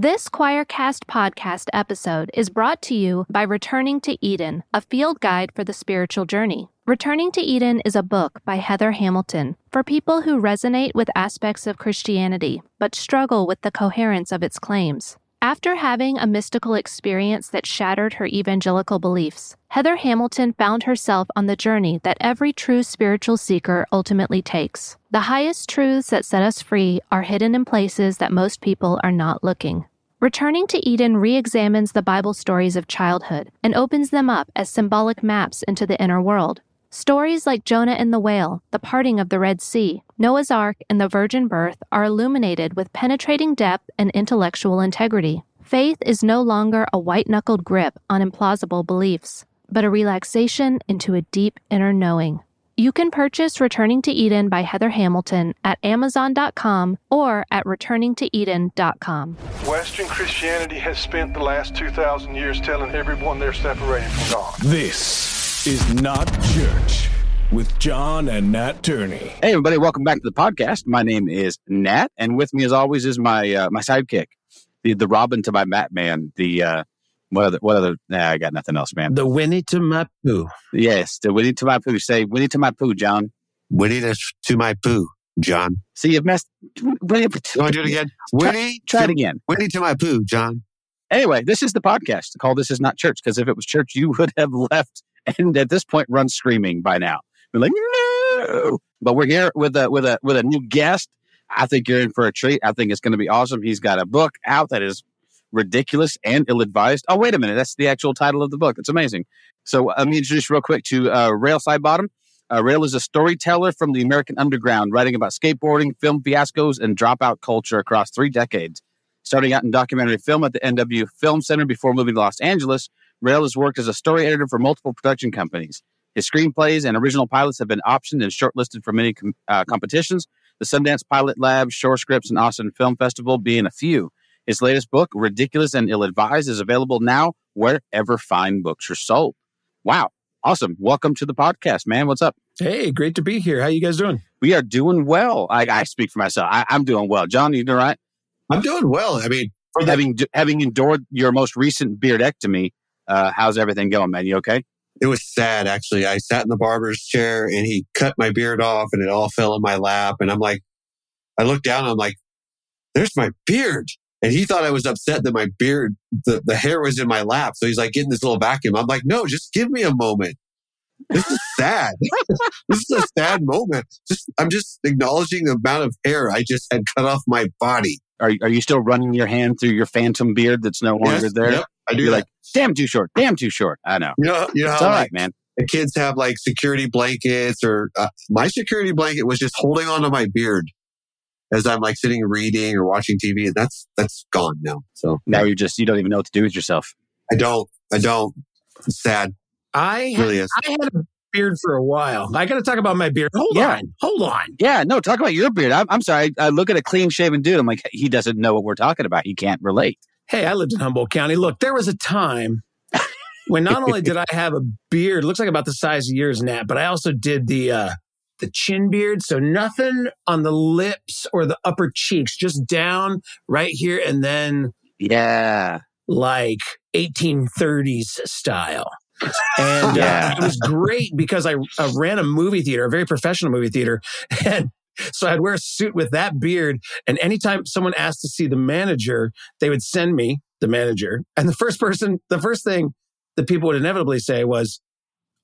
This Quoircast podcast episode is brought to you by Returning to Eden, a field guide for the spiritual journey. Returning to Eden is a book by Heather Hamilton for people who resonate with aspects of Christianity but struggle with the coherence of its claims. After having a mystical experience that shattered her evangelical beliefs, Heather Hamilton found herself on the journey that every true spiritual seeker ultimately takes. The highest truths that set us free are hidden in places that most people are not looking. Returning to Eden re examines the Bible stories of childhood and opens them up as symbolic maps into the inner world. Stories like Jonah and the whale, the parting of the Red Sea, Noah's Ark, and the virgin birth are illuminated with penetrating depth and intellectual integrity. Faith is no longer a white knuckled grip on implausible beliefs, but a relaxation into a deep inner knowing. You can purchase Returning to Eden by Heather Hamilton at Amazon.com or at returningtoeden.com. Western Christianity has spent the last 2,000 years telling everyone they're separated from God. This is not church with John and Nat Turney. Hey, everybody! Welcome back to the podcast. My name is Nat, and with me, as always, is my uh, my sidekick, the the Robin to my Batman. The uh, what other what other? Nah, I got nothing else, man. The Winnie to my poo. Yes, the Winnie to my poo. Say Winnie to my poo, John. Winnie to, to my poo, John. See, you've messed. Winnie, You want to do it again? Winnie. try to, it again. Winnie to my poo, John. Anyway, this is the podcast. Call this is not church because if it was church, you would have left and at this point run screaming by now. We're like, no. But we're here with a with a with a new guest. I think you're in for a treat. I think it's going to be awesome. He's got a book out that is ridiculous and ill-advised. Oh, wait a minute. That's the actual title of the book. It's amazing. So let me introduce real quick to uh, Rale Sidebottom. Uh, Rale is a storyteller from the American underground, writing about skateboarding, film fiascos, and dropout culture across three decades. Starting out in documentary film at the NW Film Center before moving to Los Angeles, Rale has worked as a story editor for multiple production companies. His screenplays and original pilots have been optioned and shortlisted for many com- uh, competitions, the Sundance Pilot Lab, Shore Scripts, and Austin Film Festival being a few. His latest book, Ridiculous and Ill Advised, is available now wherever fine books are sold. Wow. Awesome. Welcome to the podcast, man. What's up? Hey, great to be here. How you guys doing? We are doing well. I, I speak for myself. I, I'm doing well. John, you doing all right? I'm doing well. I mean, for the, Having having endured your most recent beardectomy, uh, how's everything going, man? You okay? it was sad actually. I sat in the barber's chair and he cut my beard off and it all fell in my lap. And I'm like, I looked down and I'm like, there's my beard. And he thought I was upset that my beard, the, the hair was in my lap. So he's like getting this little vacuum. I'm like, no, just give me a moment. This is sad. this is a sad moment. Just, I'm just acknowledging the amount of hair I just had cut off my body. Are are you still running your hand through your phantom beard that's no longer Yes, there? yep, I do You're that. like, damn too short, damn too short. I know. you know, you know It's how all like, man. the kids have like security blankets or uh, my security blanket was just holding onto my beard as I'm like sitting reading or watching TV and that's that's gone now. So Now you're just you don't even know what to do with yourself. I don't I don't it's sad. I It really is. I had a beard for a while. I got to talk about my beard. Hold Yeah. on, hold on. Yeah, no, talk about your beard. I'm, I'm sorry. I look at a clean shaven dude. I'm like, he doesn't know what we're talking about. He can't relate. Hey, I lived in Humboldt County. Look, there was a time when not only did I have a beard, looks like about the size of yours, Nat, but I also did the uh the chin beard. So nothing on the lips or the upper cheeks, just down right here, and then Yeah. like 1830s style. And Yeah. uh, it was great because I, I ran a movie theater, a very professional movie theater. And so I'd wear a suit with that beard. And anytime someone asked to see the manager, they would send me the manager. And the first person, the first thing that people would inevitably say was,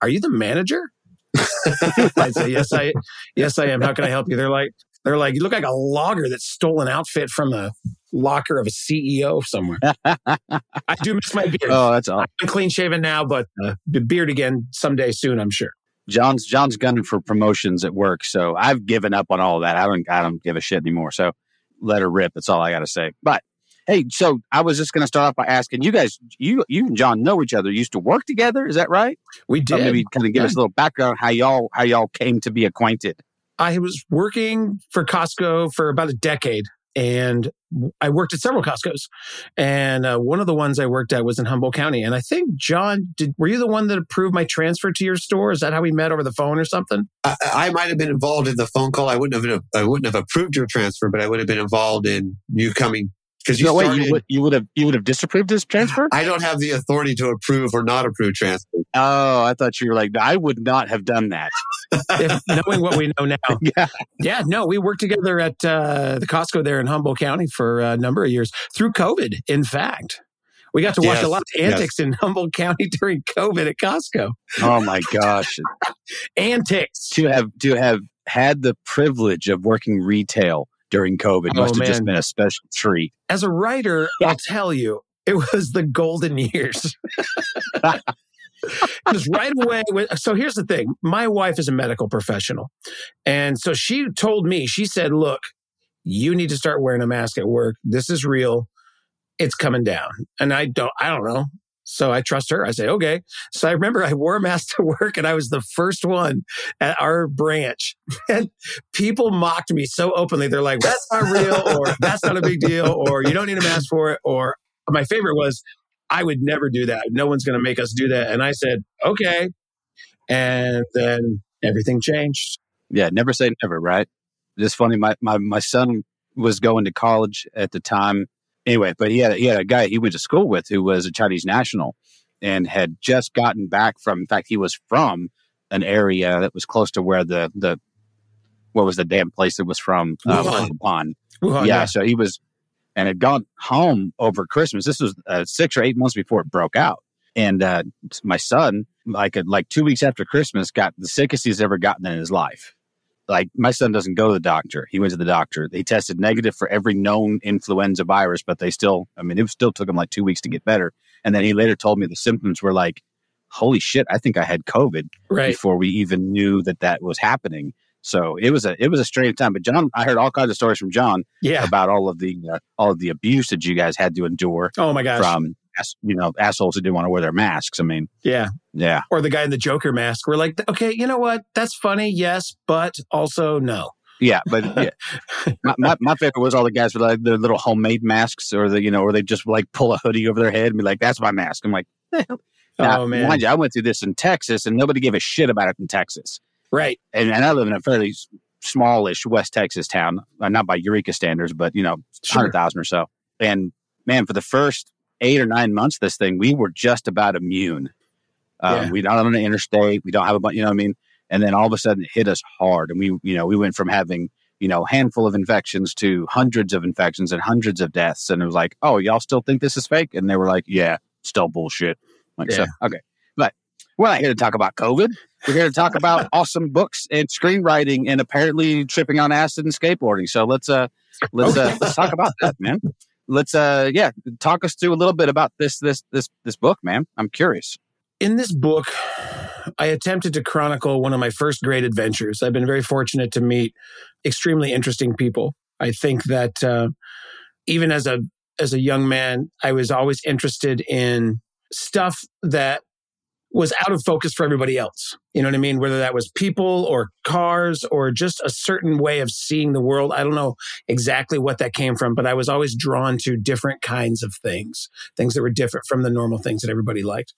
Are you the manager? I'd say, Yes, I yes, I am. How can I help you? They're like, they're like, you look like a logger that stole an outfit from the locker of a CEO somewhere. I do miss my beard. Oh, that's all. I'm clean shaven now, but uh, the beard again someday soon, I'm sure. John's John's gunning for promotions at work, so I've given up on all that. I don't I don't give a shit anymore. So let her rip. That's all I got to say. But hey, so I was just going to start off by asking you guys. You you and John know each other. Used to work together. Is that right? We Or did. maybe kind of give Yeah. us a little background how y'all how y'all came to be acquainted. I was working for Costco for about a decade, and I worked at several Costco's. And uh, one of the ones I worked at was in Humboldt County. And I think John, did were you the one that approved my transfer to your store? Is that how we met over the phone or something? I, I might have been involved in the phone call. I wouldn't have I wouldn't have approved your transfer, but I would have been involved in you coming because you No, wait, started. you would you would have you would have disapproved this transfer? I don't have the authority to approve or not approve transfer. Oh, I thought you were like, I would not have done that. if, knowing what we know now. Yeah. Yeah, no, we worked together at uh, the Costco there in Humboldt County for a number of years through COVID. In fact, we got to watch Yes, a lot of yes. antics in Humboldt County during COVID at Costco. Oh my gosh. Antics. to have to have had the privilege of working retail during COVID Oh, must have just been a special treat. As a writer, I'll tell you, it was the golden years. Because right away, when- so here's the thing my wife is a medical professional. And so she told me, she said, look, you need to start wearing a mask at work. This is real. It's coming down. And I don't, I don't know. So I trust her. I say, okay. So I remember I wore a mask to work and I was the first one at our branch. And people mocked me so openly. They're like, that's not real, or that's not a big deal, or you don't need a mask for it. Or my favorite was, I would never do that. No one's going to make us do that. And I said, okay. And then everything changed. Yeah, never say never, right? It's funny. My, my my son was going to college at the time. Anyway, but he had he had a guy he went to school with who was a Chinese national and had just gotten back from. In fact, he was from an area that was close to where the the what was the damn place it was from? Uh, Wuhan. Wuhan. Wuhan, yeah, so he was and had gone home over Christmas. This was uh, six or eight months before it broke out. And uh, my son, like uh, like two weeks after Christmas, got the sickest he's ever gotten in his life. Like my son doesn't go to the doctor. He went to the doctor. They tested negative for every known influenza virus, but they still, I mean, it still took him like two weeks to get better. And then he later told me the symptoms were like, "Holy shit, I think I had COVID." Right. before we even knew that that was happening. So it was a it was a strange time. But John, I heard all kinds of stories from John Yeah. about all of the uh, all of the abuse that you guys had to endure Oh my gosh. from you know assholes who didn't want to wear their masks. I mean, yeah. yeah, Or the guy in the Joker mask. We're like, okay, you know what? That's funny. Yes. But also no. yeah. But yeah. my, my my favorite was all the guys with like their little homemade masks, or the you know, or they just like pull a hoodie over their head and be like, "That's my mask." I'm like, now, oh man. mind you, I went through this in Texas, and nobody gave a shit about it in Texas. Right. and, and I live in a fairly smallish West Texas town, uh, not by Eureka standards, but you know, Sure. hundred thousand or so. And man, for the first eight or nine months, this thing we were just about immune. Um, Yeah. We not on the interstate, we don't have a bunch, you know what I mean. And then all of a sudden, it hit us hard, and we, you know, we went from having you know handful of infections to hundreds of infections and hundreds of deaths, and it was like, oh, y'all still think this is fake? And they were like, yeah, still bullshit. Like so, okay, but we're not here to talk about COVID. We're here to talk about awesome books and screenwriting and apparently tripping on acid and skateboarding. So let's uh let's uh let's talk about that, man. Let's uh yeah, talk us through a little bit about this this this this book, man. I'm curious. in this book, I attempted to chronicle one of my first great adventures. I've been very fortunate to meet extremely interesting people. I think that uh, even as a as a young man, I was always interested in stuff that was out of focus for everybody else. You know what I mean? Whether that was people or cars or just a certain way of seeing the world. I don't know exactly what that came from, but I was always drawn to different kinds of things, things that were different from the normal things that everybody liked.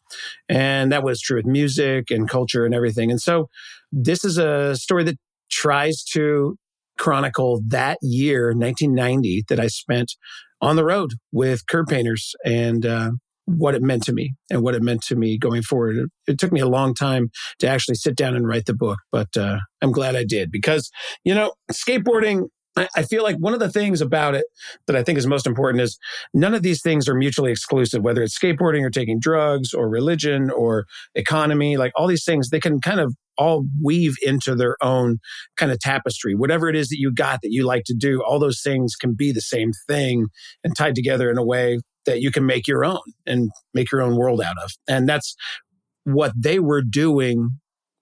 And that was true with music and culture and everything. And so this is a story that tries to chronicle that year, 1990, that I spent on the road with curb painters and uh, what it meant to me and what it meant to me going forward. It, took me a long time to actually sit down and write the book, but uh, I'm glad I did because, you know, skateboarding. I I feel like one of the things about it that I think is most important is none of these things are mutually exclusive, whether it's skateboarding or taking drugs or religion or economy, like all these things, they can kind of all weave into their own kind of tapestry. Whatever it is that you got that you like to do, all those things can be the same thing and tied together in a way that you can make your own and make your own world out of. And that's what they were doing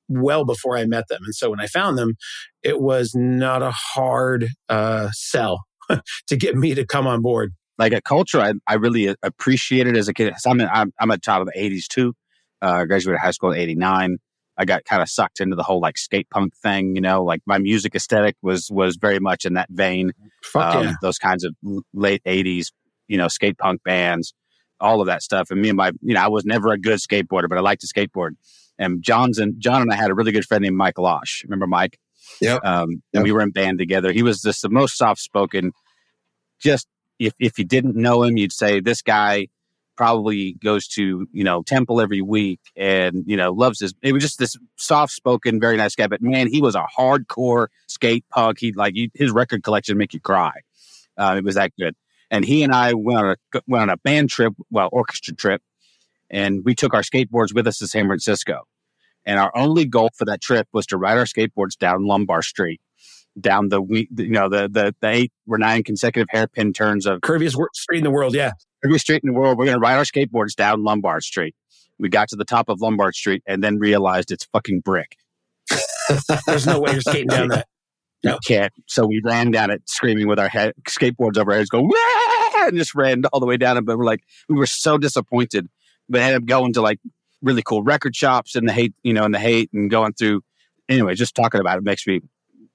well before I met them. And so when I found them, it was not a hard uh, sell to get me to come on board. Like a culture, I, I really appreciated as a kid. I'm, in, I'm I'm a child of the '80s too. Uh, I graduated high school in '89. I got kind of sucked into the whole like skate punk thing. You know, like my music aesthetic was was very much in that vein. Fuck um, yeah. those kinds of late 80s, you know, skate punk bands, all of that stuff. And me and my, you know, I was never a good skateboarder, but I liked to skateboard. And John's and John and I had a really good friend named Mike Losh. Remember Mike? Yeah. Um, and we were in band together. He was just the most soft spoken, just if if you didn't know him, you'd say this guy probably goes to you know temple every week and you know loves his it was just this soft spoken very nice guy but man he was a hardcore skate punk he like you, his record collection make you cry uh, it was that good and he and i went on a went on a band trip well orchestra trip and we took our skateboards with us to san francisco and our only goal for that trip was to ride our skateboards down lombard street down the you know the the, the eight or nine consecutive hairpin turns of Curviest street in the world. Yeah. every street in the world. We're going to ride our skateboards down Lombard Street. We got to the top of Lombard Street and then realized it's fucking brick. There's no way you're skating down that. No. can't. So we ran down it screaming with our head, skateboards over our heads, go, and just ran all the way down it. But we're like, we were so disappointed. But ended up going to like really cool record shops in the Haight, you know, in the Haight and going through. Anyway, just talking about it makes me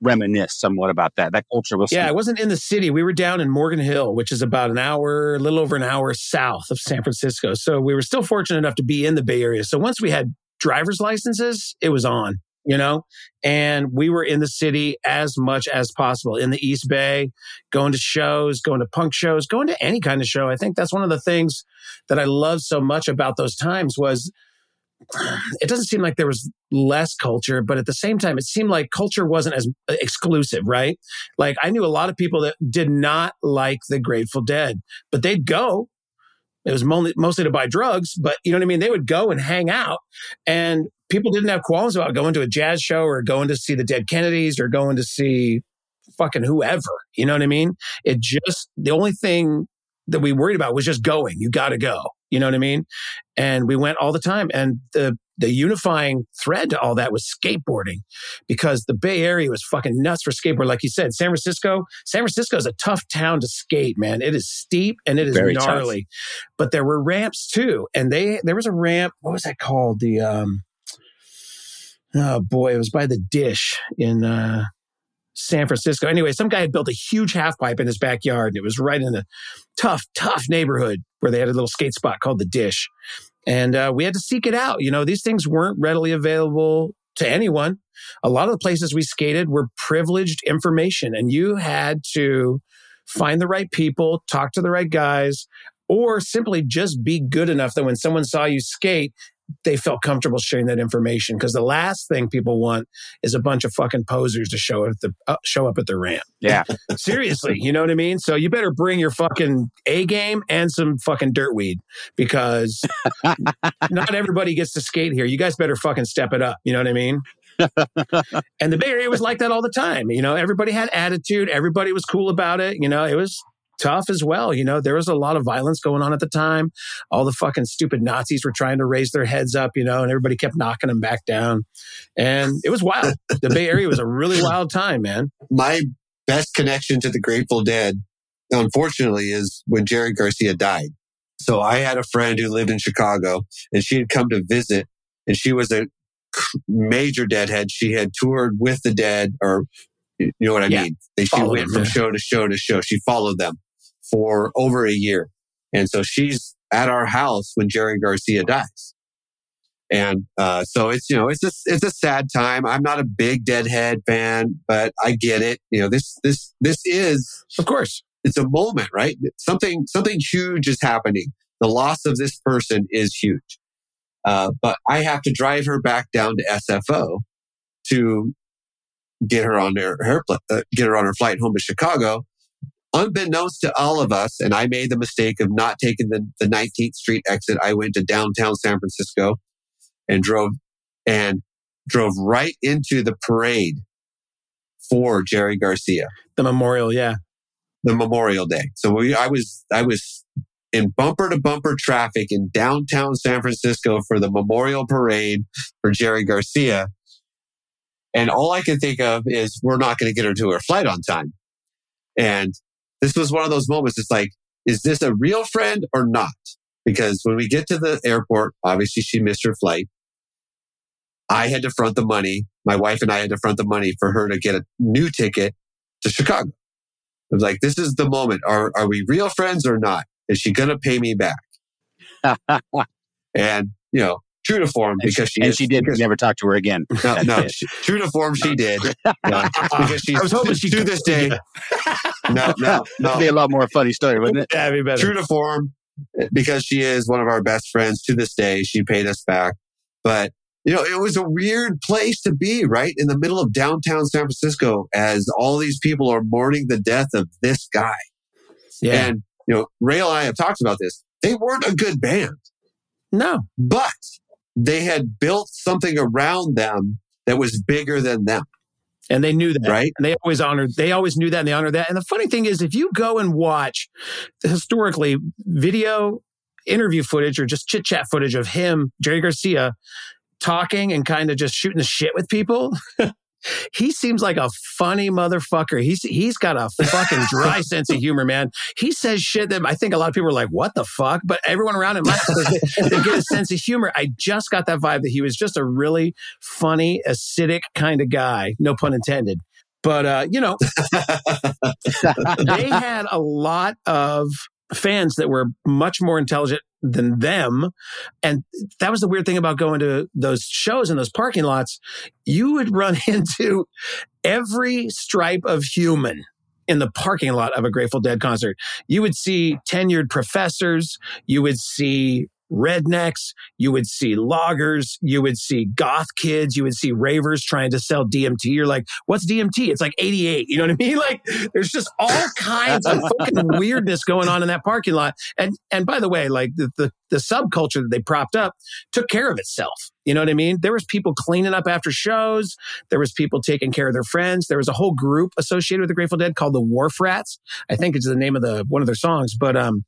reminisce somewhat about that. That culture was Yeah, I wasn't in the city. We were down in Morgan Hill, which is about an hour, a little over an hour south of San Francisco. So we were still fortunate enough to be in the Bay Area. So once we had driver's licenses, it was on, you know? And we were in the city as much as possible in the East Bay, going to shows, going to punk shows, going to any kind of show. I think that's one of the things that I love so much about those times was it doesn't seem like there was less culture, but at the same time, it seemed like culture wasn't as uh, exclusive, right? Like I knew a lot of people that did not like the Grateful Dead, but they'd go. It was mostly, mostly to buy drugs, but you know what I mean? They would go and hang out and people didn't have qualms about going to a jazz show or going to see the Dead Kennedys or going to see fucking whoever. You know what I mean? It just, the only thing that we worried about was just going. You got to go. You know what I mean? And we went all the time. And the, the unifying thread to all that was skateboarding because the Bay Area was fucking nuts for skateboard. Like you said, San Francisco, San Francisco is a tough town to skate, man. It is steep and it is Very tough. gnarly, but there were ramps too. And they, there was a ramp. What was that called? The, um, oh boy, it was by the dish in, uh, San Francisco. Anyway, some guy had built a huge half pipe in his backyard. And it was right in a tough, tough neighborhood where they had a little skate spot called the Dish. And uh, we had to seek it out. You know, these things weren't readily available to anyone. A lot of the places we skated were privileged information, and you had to find the right people, talk to the right guys, or simply just be good enough that when someone saw you skate, they felt comfortable sharing that information. Because the last thing people want is a bunch of fucking posers to show up at the uh, show up at the ramp. Yeah. Seriously, you know what I mean? So you better bring your fucking A game and some fucking dirt weed because not everybody gets to skate here. You guys better fucking step it up. You know what I mean? and the Bay Area was like that all the time. You know, everybody had attitude. Everybody was cool about it. You know, it was tough as well. You know, there was a lot of violence going on at the time. All the fucking stupid Nazis were trying to raise their heads up, you know, and everybody kept knocking them back down. And it was wild. The Bay Area was a really wild time, man. My best connection to the Grateful Dead, unfortunately, is when Jerry Garcia died. So I had a friend who lived in Chicago and she had come to visit and she was a major deadhead. She had toured with the dead or you know what I Yeah. mean? They, she Followed went from show to show to show. She followed them for over a year. And so she's at our house when Jerry Garcia dies. And uh, so it's you know it's a it's a sad time. I'm not a big Deadhead fan, but I get it. You know this this this is Of course. it's a moment, right? Something something huge is happening. The loss of this person is huge. Uh, but I have to drive her back down to SFO to get her on her, her uh, get her on her flight home to Chicago. Unbeknownst to all of us, and I made the mistake of not taking the, the 19th Street exit. I went to downtown San Francisco and drove and drove right into the parade for Jerry Garcia The memorial, yeah. the Memorial Day. So we, I was, I was in bumper to bumper traffic in downtown San Francisco for the Memorial Parade for Jerry Garcia. And all I can think of is we're not going to get her to her flight on time. And this was one of those moments. It's like, is this a real friend or not? Because when we get to the airport, obviously she missed her flight. I had to front the money. My wife and I had to front the money for her to get a new ticket to Chicago. I was like, this is the moment. Are, are we real friends or not? Is she going to pay me back? And, you know, true to form And because she and is- she did because- never talk to her again. No, no, she- true to form, she did. Yeah, because she's I was hoping to, she to could- this day. No, no, That'd be a lot more funny story, wouldn't it? Yeah, be better. True to form, because she is one of our best friends to this day. She paid us back, but you know, it was a weird place to be, right in the middle of downtown San Francisco, as all these people are mourning the death of this guy. Yeah. And you know, Ray and I have talked about this. They weren't a good band. no. but they had built something around them that was bigger than them, And they knew that. right? And they always honored, they always knew that and they honored that. And the funny thing is, if you go and watch historically video interview footage or just chit chat footage of him, Jerry Garcia, talking and kind of just shooting the shit with people, he seems like a funny motherfucker. He's he's got a fucking dry sense of humor, man. He says shit that I think a lot of people are like, "What the fuck?" But everyone around him laughs because they, they get a sense of humor. I just got that vibe that he was just a really funny, acidic kind of guy. No pun intended. But uh, you know, they had a lot of fans that were much more intelligent than them. And that was the weird thing about going to those shows in those parking lots. You would run into every stripe of human in the parking lot of a Grateful Dead concert. You would see tenured professors. You would see rednecks. You would see loggers. You would see goth kids. You would see ravers trying to sell DMT. You're like, what's DMT? It's like 88. You know what I mean? Like there's just all kinds of fucking weirdness going on in that parking lot. And, and by the way, like the, the, the subculture that they propped up took care of itself. You know what I mean? There was people cleaning up after shows. There was people taking care of their friends. There was a whole group associated with the Grateful Dead called the Wharf Rats. I think it's the name of the one of their songs, but um,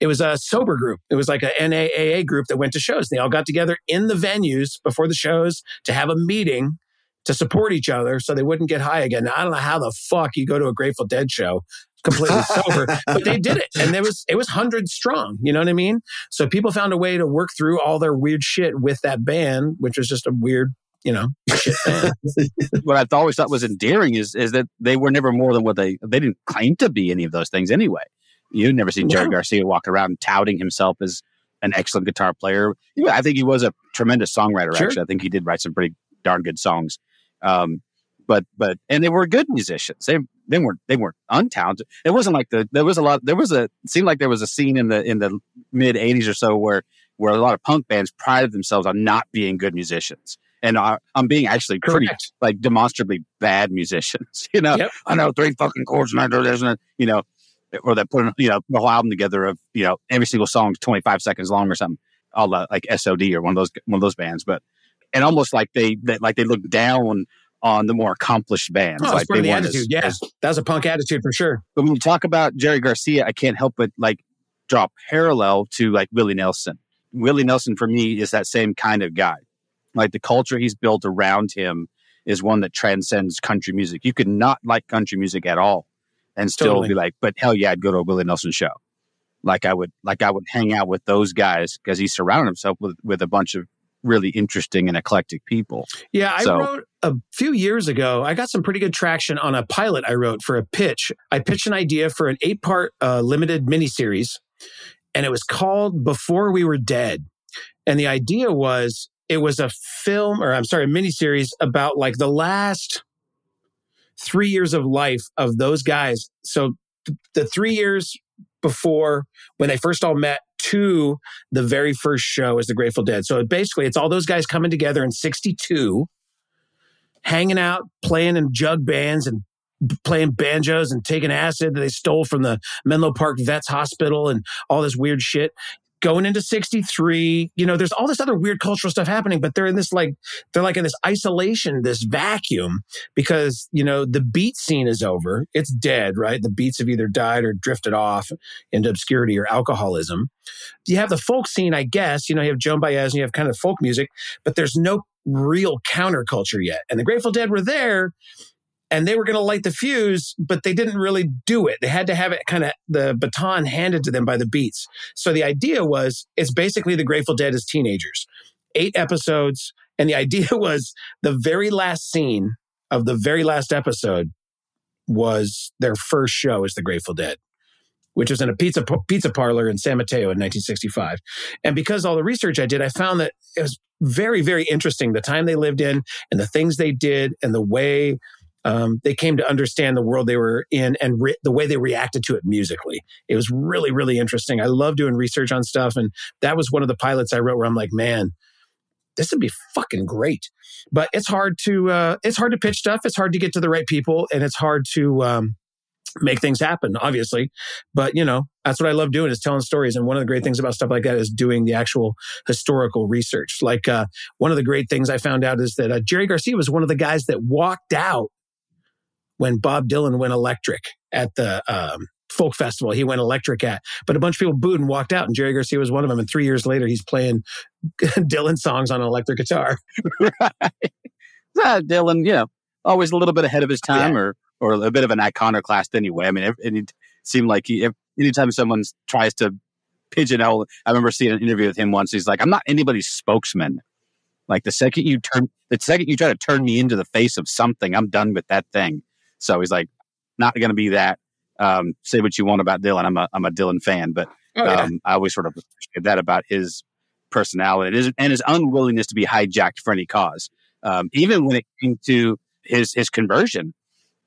it was a sober group. It was like a NAAA group that went to shows. They all got together in the venues before the shows to have a meeting to support each other so they wouldn't get high again. Now, I don't know how the fuck you go to a Grateful Dead show completely sober, but they did it. And it was, it was hundreds strong. You know what I mean? So people found a way to work through all their weird shit with that band, which was just a weird, you know, what I've always thought was endearing is is that they were never more than what they they didn't claim to be any of those things anyway. You'd never seen Jerry No. Garcia walk around touting himself as an excellent guitar player. Yeah, I think he was a tremendous songwriter. Sure. Actually, I think he did write some pretty darn good songs. Um, but but and they were good musicians. They they weren't they weren't untalented. It wasn't like the there was a lot there was a seemed like there was a scene in the in the mid '80s or so where where a lot of punk bands prided themselves on not being good musicians and uh, on being actually pretty Correct. like demonstrably bad musicians. You know, Yep. I know three fucking chords and I do this and you know, or that put you know the whole album together of you know every single song's twenty five seconds long or something, all the, like SOD or one of those one of those bands. But and almost like they that like they look down on the more accomplished bands. Oh, like part of they the attitude. as- yeah. as- that was a punk attitude for sure. but when you talk about Jerry Garcia, I can't help but like draw parallel to like Willie Nelson. Willie Nelson for me is that same kind of guy. Like the culture he's built around him is one that transcends country music. You could not like country music at all and still Totally. be like, but hell yeah, I'd go to a Willie Nelson show. Like I would, like I would hang out with those guys because he surrounded himself with with a bunch of really interesting and eclectic people. Yeah, I So- wrote a few years ago. I got some pretty good traction on a pilot I wrote for a pitch. I pitched an idea for an eight part uh, limited miniseries, and it was called Before We Were Dead. And the idea was it was a film, or I'm sorry, a miniseries about like the last three years of life of those guys. So th- the three years before when they first all met to the very first show as the Grateful Dead. So basically, it's all those guys coming together in 62, hanging out, playing in jug bands and playing banjos and taking acid that they stole from the Menlo Park Vets Hospital and all this weird shit. Going into 63, you know, there's all this other weird cultural stuff happening, but they're in this like, they're like in this isolation, this vacuum because, you know, the beat scene is over. It's dead, right? The beats have either died or drifted off into obscurity or alcoholism you have the folk scene, I guess. You know, you have Joan Baez and you have kind of folk music, but there's no real counterculture yet. And the Grateful Dead were there and they were going to light the fuse, but they didn't really do it. They had to have it kind of the baton handed to them by the beats. So the idea was it's basically the Grateful Dead as teenagers, eight episodes. And the idea was the very last scene of the very last episode was their first show as the Grateful Dead. which was in a pizza pizza parlor in San Mateo in 1965. And because all the research I did, I found that it was very, very interesting the time they lived in and the things they did and the way um, they came to understand the world they were in and re- the way they reacted to it musically. It was really, really interesting. I love doing research on stuff. And that was one of the pilots I wrote where I'm like, man, this would be fucking great. But it's hard to, uh, it's hard to pitch stuff. It's hard to get to the right people and it's hard to, um, make things happen, obviously. But, you know, that's what I love doing is telling stories. And one of the great things about stuff like that is doing the actual historical research. Like, uh, one of the great things I found out is that uh, Jerry Garcia was one of the guys that walked out when Bob Dylan went electric at the, um, folk festival he went electric at but a bunch of people booed and walked out and jerry garcia was one of them and three years later he's playing dylan songs on an electric guitar right. dylan you know always a little bit ahead of his time yeah. or or a bit of an iconoclast anyway. I mean, it, seemed like he, if, anytime someone tries to pigeonhole, I remember seeing an interview with him once. He's like, I'm not anybody's spokesman. Like the second you turn, the second you try to turn me into the face of something, I'm done with that thing. So he's like, not going to be that. Um, say what you want about Dylan. I'm a, I'm a Dylan fan, but oh, yeah. um, I always sort of appreciate that about his personality and his, unwillingness to be hijacked for any cause. Um, even when it came to his, his conversion,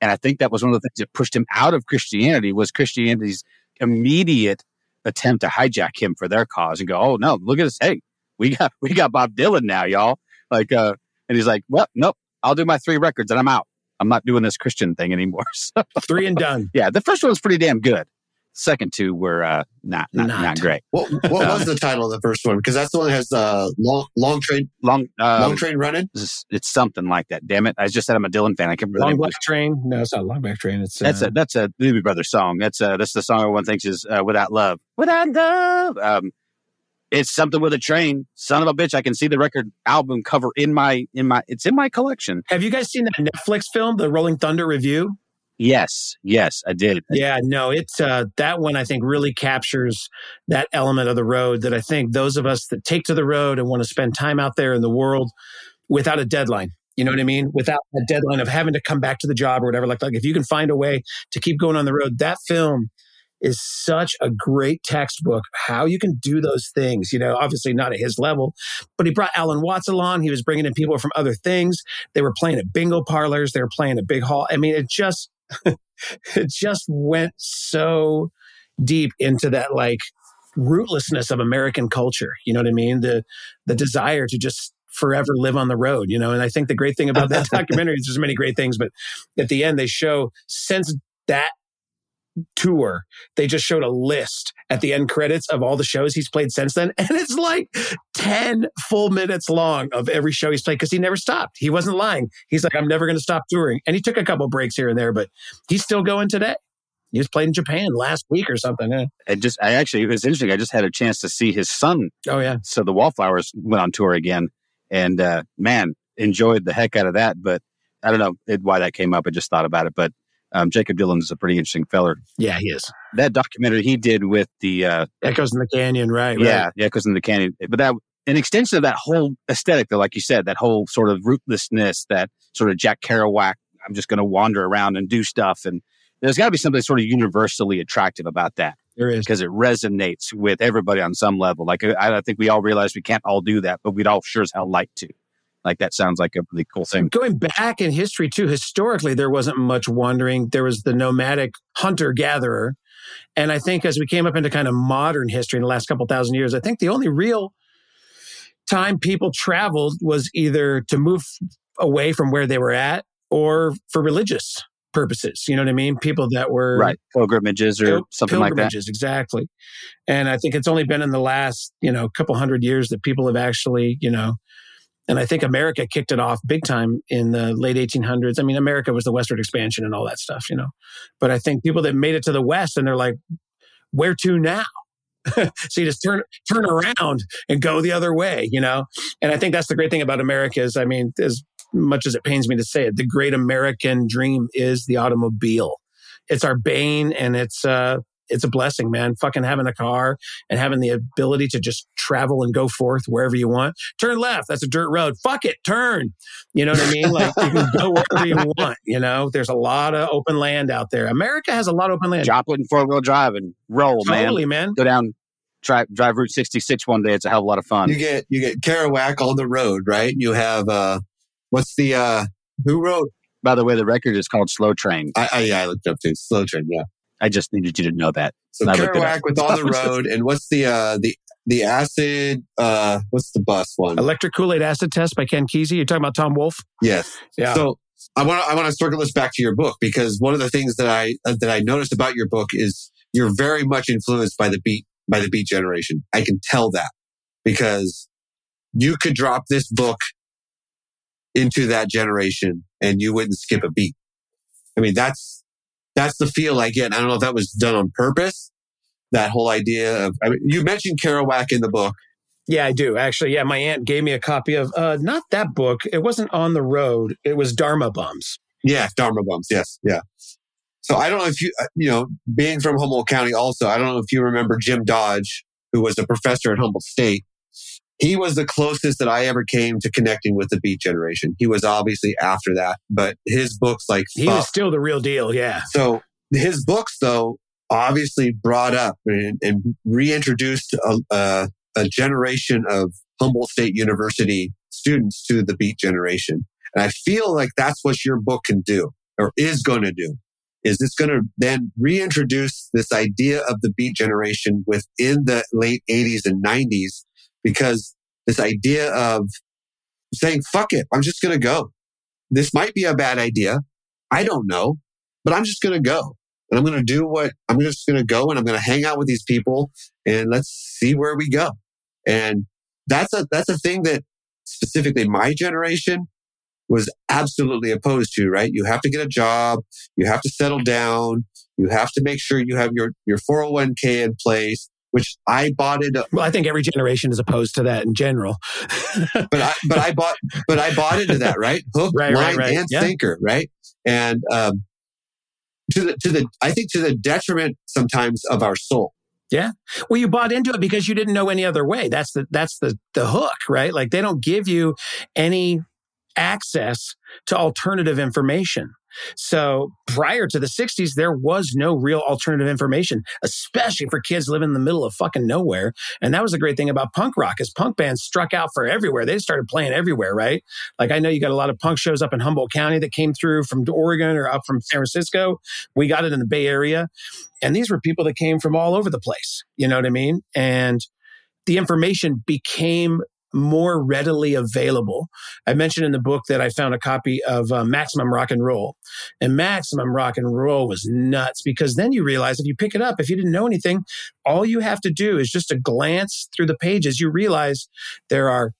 and I think that was one of the things that pushed him out of Christianity was Christianity's immediate attempt to hijack him for their cause and go, oh no, look at this. Hey, we got we got Bob Dylan now, y'all. Like uh and he's like, Well, nope, I'll do my three records and I'm out. I'm not doing this Christian thing anymore. So, three and done. Yeah. The first one was pretty damn good second two were uh, not, not, not not great. What what was uh, the title of the first one? Because that's the one that has uh, long long train long um, long train running. It's, it's, something like that. Damn it! I just said I'm a Dylan fan. I can't remember. Long black train. No, it's not long black train. It's that's a uh, that's a Doobie Brothers song. That's a that's the song everyone thinks is uh, without love. Without love. Um, it's something with a train. Son of a bitch! I can see the record album cover in my in my it's in my collection. Have you guys seen that Netflix film, the Rolling Thunder Revue? Yes, yes, I did. Yeah, no, it's uh, that one. I think really captures that element of the road that I think those of us that take to the road and want to spend time out there in the world without a deadline. You know what I mean? Without a deadline of having to come back to the job or whatever. Like, like if you can find a way to keep going on the road, that film is such a great textbook how you can do those things you know obviously not at his level but he brought alan watts along he was bringing in people from other things they were playing at bingo parlors they were playing at big hall i mean it just it just went so deep into that like rootlessness of American culture. You know what I mean? The the desire to just forever live on the road, you know. And I think the great thing about that documentary is there's many great things, but at the end they show since that tour, they just showed a list at the end credits of all the shows he's played since then. And it's like 10 full minutes long of every show he's played because he never stopped. He wasn't lying. He's like, I'm never going to stop touring. And he took a couple breaks here and there, but he's still going today. He was playing in Japan last week or something. Eh? I just, I actually, it was interesting. I just had a chance to see his son. Oh, yeah. So the Wallflowers went on tour again. And uh, man, enjoyed the heck out of that. But I don't know why that came up. I just thought about it. But um, Jakob Dylan is a pretty interesting feller. Yeah, he is. That documentary he did with the uh, Echoes in the Canyon, right? Yeah, right. Echoes in the Canyon. But that an extension of that whole aesthetic, though, like you said, that whole sort of rootlessness, that sort of Jack Kerouac. I'm just going to wander around and do stuff, and there's got to be something sort of universally attractive about that. There is because it resonates with everybody on some level. Like I, I think we all realize we can't all do that, but we'd all sure as hell like to. Like that sounds like a really cool thing. Going back in history too, historically there wasn't much wandering. There was the nomadic hunter gatherer. And I think as we came up into kind of modern history in the last couple thousand years, I think the only real time people traveled was either to move away from where they were at or for religious purposes. You know what I mean? People that were right pilgrimages or pil- something pilgrimages, like that. Exactly. And I think it's only been in the last you know couple hundred years that people have actually you know and I think America kicked it off big time in the late 1800s. I mean, America was the westward expansion and all that stuff, you know. But I think people that made it to the west and they're like, where to now? so you just turn turn around and go the other way, you know. And I think that's the great thing about America is, I mean, as much as it pains me to say it, the great American dream is the automobile. It's our bane and it's uh, it's a blessing, man. Fucking having a car and having the ability to just travel and go forth wherever you want. Turn left. That's a dirt road. Fuck it. Turn. You know what I mean? Like you can go wherever you want. You know, there's a lot of open land out there. America has a lot of open land. Joplin four wheel drive and roll, man. Totally, man. Go down, drive, drive Route 66 one day. It's a hell of a lot of fun. You get you get Kerouac on the road, right? You have uh what's the uh who wrote By the way, the record is called Slow Train. I, I yeah, I looked up too. Slow Train, yeah. I just needed you to know that. So I looked it Kerouac with on the road, and what's the uh the the acid uh what's the bus one? Electric Kool Aid Acid Test by Ken Kesey. You're talking about Tom Wolfe? Yes. Yeah. So I want to I want to circle this back to your book because one of the things that I uh, that I noticed about your book is you're very much influenced by the beat by the beat generation. I can tell that because you could drop this book into that generation and you wouldn't skip a beat. I mean that's that's the feel I get. I don't know if that was done on purpose. That whole idea of I mean, you mentioned Kerouac in the book. Yeah, I do. Actually, yeah, my aunt gave me a copy of uh not that book. It wasn't on the road. It was Dharma Bums. Yeah, Dharma Bums. Yes, yeah. So I don't know if you, uh, you know, being from Humboldt County, also, I don't know if you remember Jim Dodge, who was a professor at Humboldt State. He was the closest that I ever came to connecting with the Beat Generation. He was obviously after that, but his books like He Fuck- was still the real deal. Yeah. so his books, though, obviously brought up and, and reintroduced a, a, a generation of Humboldt State University students to the Beat generation. And I feel like that's what your book can do or is going to do. Is it's going to then reintroduce this idea of the Beat generation within the late 80s and 90s because this idea of saying, fuck it, I'm just going to go. This might be a bad idea. I don't know, but I'm just going to go and I'm going to do what I'm just going to go and I'm going to hang out with these people and let's see where we go. And that's a, that's a thing that specifically my generation was absolutely opposed to, right? You have to get a job. You have to settle down. You have to make sure you have your, your 401k in place, which I bought it. Well, I think every generation is opposed to that in general. but I, but I bought, but I bought into that, right? Hook, Right, right, line, right. and Yeah. sinker, right? And, um, to the, to the, I think to the detriment sometimes of our soul. Yeah. Well, you bought into it because you didn't know any other way. That's the that's the the hook, right? Like they don't give you any access to alternative information. So prior to the 60s, there was no real alternative information, especially for kids living in the middle of fucking nowhere. And that was the great thing about punk rock is punk bands struck out for everywhere. They started playing everywhere, right? Like I know you got a lot of punk shows up in Humboldt County that came through from Oregon or up from San Francisco. We got it in the Bay Area. And these were people that came from all over the place. You know what I mean? And the information became more readily available. I mentioned in the book that I found a copy of uh, Maximum Rock and Roll. And Maximum Rock and Roll was nuts because then you realize if you pick it up, if you didn't know anything, all you have to do is just a glance through the pages. You realize there are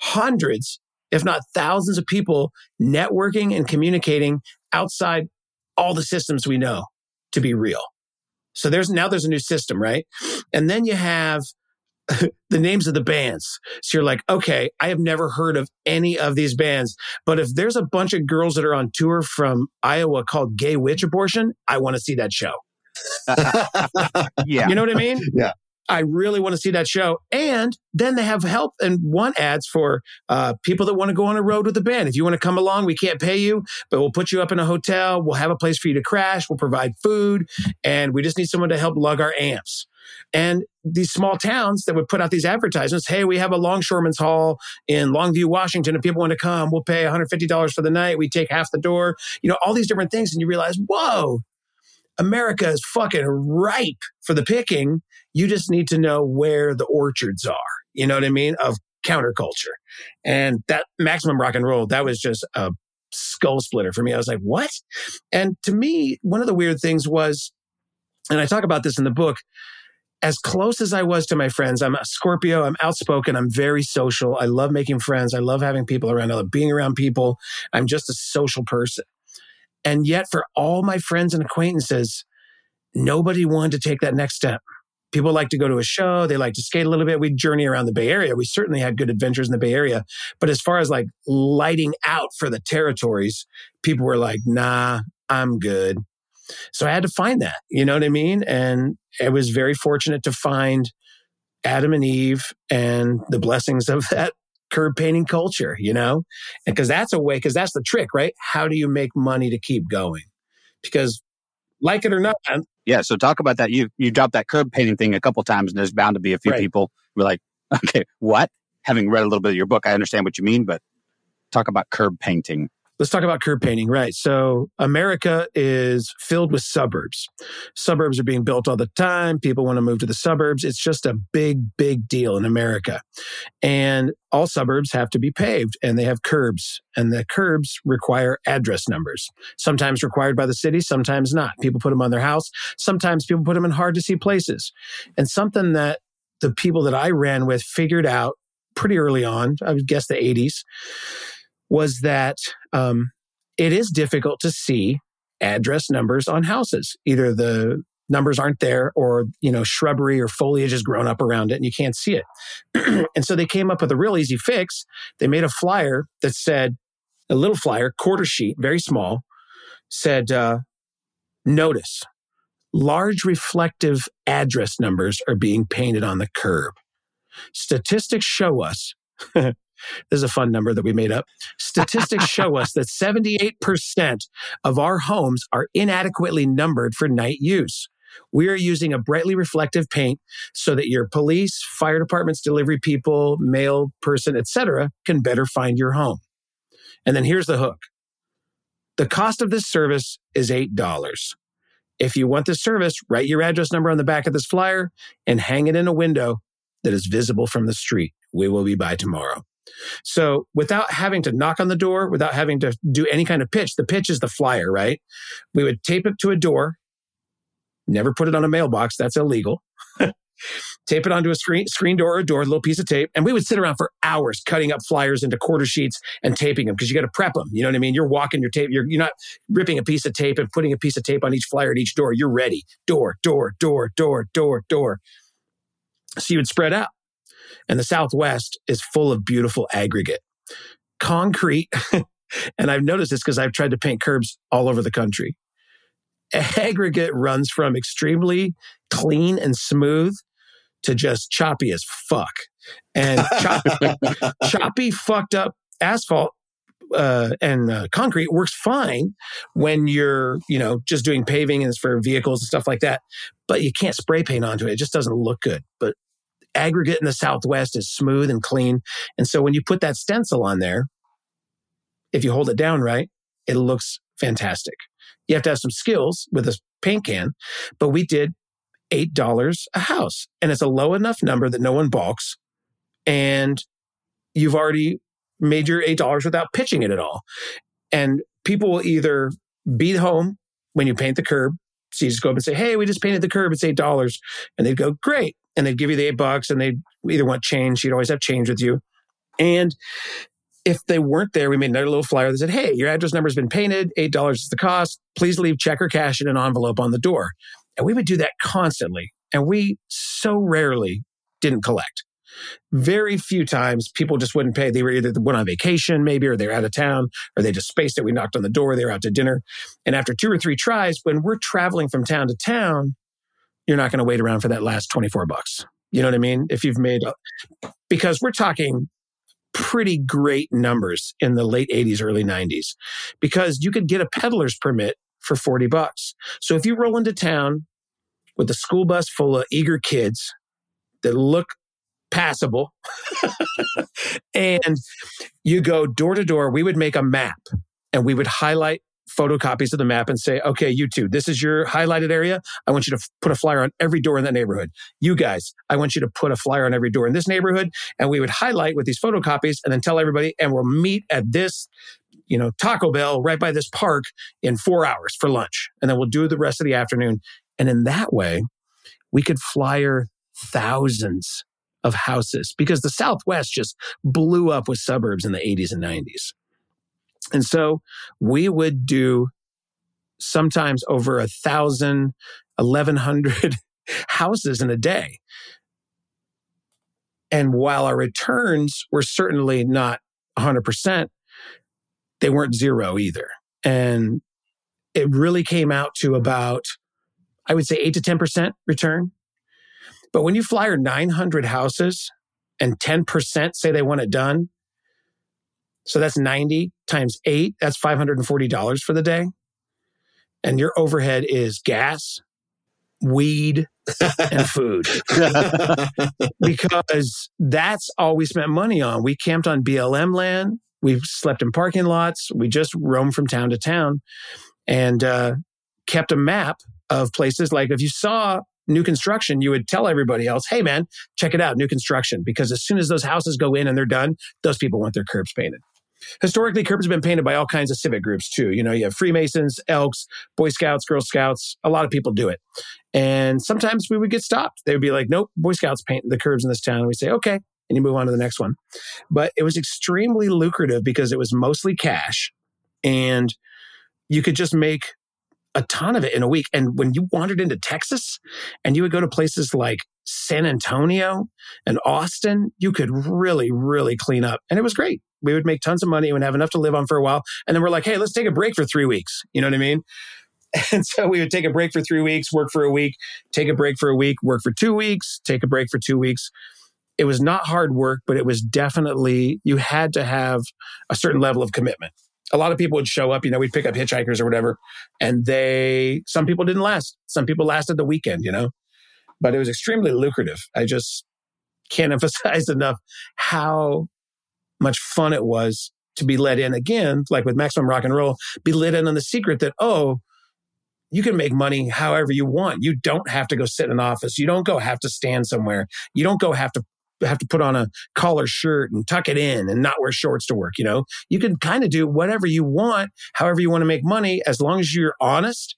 hundreds, if not thousands of people networking and communicating outside all the systems we know to be real. So there's now there's a new system, right? And then you have the names of the bands. So you're like, okay, I have never heard of any of these bands, but if there's a bunch of girls that are on tour from Iowa called Gay Witch Abortion, I want to see that show. Yeah. You know what I mean? Yeah. I really want to see that show. And then they have help and want ads for uh, people that want to go on a road with the band. If you want to come along, we can't pay you, but we'll put you up in a hotel. We'll have a place for you to crash. We'll provide food. And we just need someone to help lug our amps. And these small towns that would put out these advertisements, hey, we have a longshoreman's hall in Longview, Washington. If people want to come, we'll pay $150 for the night. We take half the door, you know, all these different things. And you realize, whoa, America is fucking ripe for the picking. You just need to know where the orchards are. You know what I mean? Of counterculture. And that maximum rock and roll, that was just a skull splitter for me. I was like, what? And to me, one of the weird things was, and I talk about this in the book, as close as I was to my friends, I'm a Scorpio, I'm outspoken, I'm very social. I love making friends. I love having people around. I love being around people. I'm just a social person. And yet, for all my friends and acquaintances, nobody wanted to take that next step. People like to go to a show. They like to skate a little bit. We journey around the Bay Area. We certainly had good adventures in the Bay Area. But as far as like lighting out for the territories, people were like, nah, I'm good. So I had to find that, you know what I mean? And I was very fortunate to find Adam and Eve and the blessings of that curb painting culture, you know? Because that's a way, because that's the trick, right? How do you make money to keep going? Because like it or not, Yeah. So talk about that. You you dropped that curb painting thing a couple times, and there's bound to be a few Right. people who are like, okay, what? Having read a little bit of your book, I understand what you mean, but talk about curb painting. Let's talk about curb painting, right? So America is filled with suburbs. Suburbs are being built all the time. People want to move to the suburbs. It's just a big, big deal in America. And all suburbs have to be paved and they have curbs and the curbs require address numbers, sometimes required by the city, sometimes not. People put them on their house. Sometimes people put them in hard to see places. And something that the people that I ran with figured out pretty early on, I would guess the 80s, was that um, it is difficult to see address numbers on houses. Either the numbers aren't there or, you know, shrubbery or foliage has grown up around it and you can't see it. and so they came up with a real easy fix. They made a flyer that said, a little flyer, quarter sheet, very small, said, uh, notice, large reflective address numbers are being painted on the curb. Statistics show us this is a fun number that we made up. Statistics show us that 78% of our homes are inadequately numbered for night use. We are using a brightly reflective paint so that your police, fire departments, delivery people, mail person, etc., can better find your home. And then here's the hook. The cost of this service is $8. If you want this service, write your address number on the back of this flyer and hang it in a window that is visible from the street. We will be by tomorrow. So without having to knock on the door, without having to do any kind of pitch, the pitch is the flyer, right? We would tape it to a door, never put it on a mailbox. That's illegal. tape it onto a screen, screen door or a door, a little piece of tape. And we would sit around for hours cutting up flyers into quarter sheets and taping them because you got to prep them. You know what I mean? You're walking your tape. You're, you're not ripping a piece of tape and putting a piece of tape on each flyer at each door. You're ready. Door, door, door, door, door, door. So you would spread out. And the Southwest is full of beautiful aggregate, concrete. and I've noticed this because I've tried to paint curbs all over the country. Aggregate runs from extremely clean and smooth to just choppy as fuck. And choppy, choppy fucked up asphalt uh, and uh, concrete works fine when you're, you know, just doing paving and it's for vehicles and stuff like that. But you can't spray paint onto it. It just doesn't look good. But aggregate in the Southwest is smooth and clean. And so when you put that stencil on there, if you hold it down right, it looks fantastic. You have to have some skills with a paint can, but we did $8 a house and it's a low enough number that no one balks. And you've already made your $8 without pitching it at all. And people will either be home when you paint the curb. So you just go up and say, Hey, we just painted the curb. It's $8. And they'd go, great. And they'd give you the eight bucks and they'd either want change. You'd always have change with you. And if they weren't there, we made another little flyer that said, Hey, your address number has been painted. $8 is the cost. Please leave check or cash in an envelope on the door. And we would do that constantly. And we so rarely didn't collect. Very few times people just wouldn't pay. They were either went on vacation, maybe, or they're out of town, or they just spaced it. We knocked on the door, they were out to dinner. And after two or three tries, when we're traveling from town to town, you're not going to wait around for that last 24 bucks. You know what I mean? If you've made, because we're talking pretty great numbers in the late 80s, early 90s, because you could get a peddler's permit for 40 bucks. So if you roll into town with a school bus full of eager kids that look passable and you go door to door, we would make a map and we would highlight photocopies of the map and say, okay, you two, this is your highlighted area. I want you to put a flyer on every door in that neighborhood. You guys, I want you to put a flyer on every door in this neighborhood. And we would highlight with these photocopies and then tell everybody, and we'll meet at this, you know, Taco Bell right by this park in four hours for lunch. And then we'll do the rest of the afternoon. And in that way, we could flyer thousands of houses because the Southwest just blew up with suburbs in the 80s and 90s. And so we would do sometimes over a thousand, eleven hundred houses in a day. And while our returns were certainly not 100%, they weren't zero either. And it really came out to about, I would say, eight to 10% return. But when you flyer 900 houses and 10% say they want it done, so that's 90 times eight, that's $540 for the day. And your overhead is gas, weed, and food because that's all we spent money on. We camped on BLM land. We slept in parking lots. We just roamed from town to town and uh, kept a map of places. Like if you saw new construction, you would tell everybody else, hey, man, check it out, new construction. Because as soon as those houses go in and they're done, those people want their curbs painted. Historically, curbs have been painted by all kinds of civic groups too. You know, you have Freemasons, Elks, Boy Scouts, Girl Scouts. A lot of people do it. And sometimes we would get stopped. They would be like, nope, Boy Scouts paint the curbs in this town. And we say, okay. And you move on to the next one. But it was extremely lucrative because it was mostly cash and you could just make a ton of it in a week. And when you wandered into Texas and you would go to places like San Antonio and Austin, you could really, really clean up. And it was great. We would make tons of money and have enough to live on for a while. And then we're like, hey, let's take a break for three weeks. You know what I mean? And so we would take a break for three weeks, work for a week, take a break for a week, work for two weeks, take a break for two weeks. It was not hard work, but it was definitely, you had to have a certain level of commitment. A lot of people would show up, you know, we'd pick up hitchhikers or whatever, and they, some people didn't last. Some people lasted the weekend, you know, but it was extremely lucrative. I just can't emphasize enough how much fun it was to be let in again, like with Maximum Rock and Roll, be let in on the secret that, oh, you can make money however you want. You don't have to go sit in an office. You don't go have to stand somewhere. You don't go have to have to put on a collar shirt and tuck it in and not wear shorts to work. You know, you can kind of do whatever you want, however you want to make money, as long as you're honest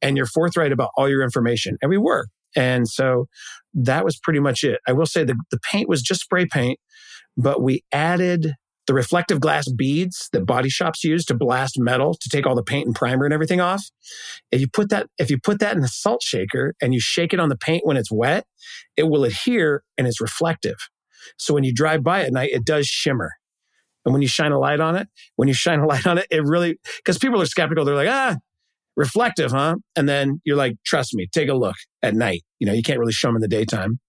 and you're forthright about all your information. And we were. And so that was pretty much it. I will say the, the paint was just spray paint, but we added the reflective glass beads that body shops use to blast metal to take all the paint and primer and everything off. If you put that, if you put that in a salt shaker and you shake it on the paint when it's wet, it will adhere and it's reflective. So when you drive by at night, it does shimmer. And when you shine a light on it, when you shine a light on it, it really, because people are skeptical. They're like, ah, reflective, huh? And then you're like, trust me, take a look at night. You know, you can't really show them in the daytime.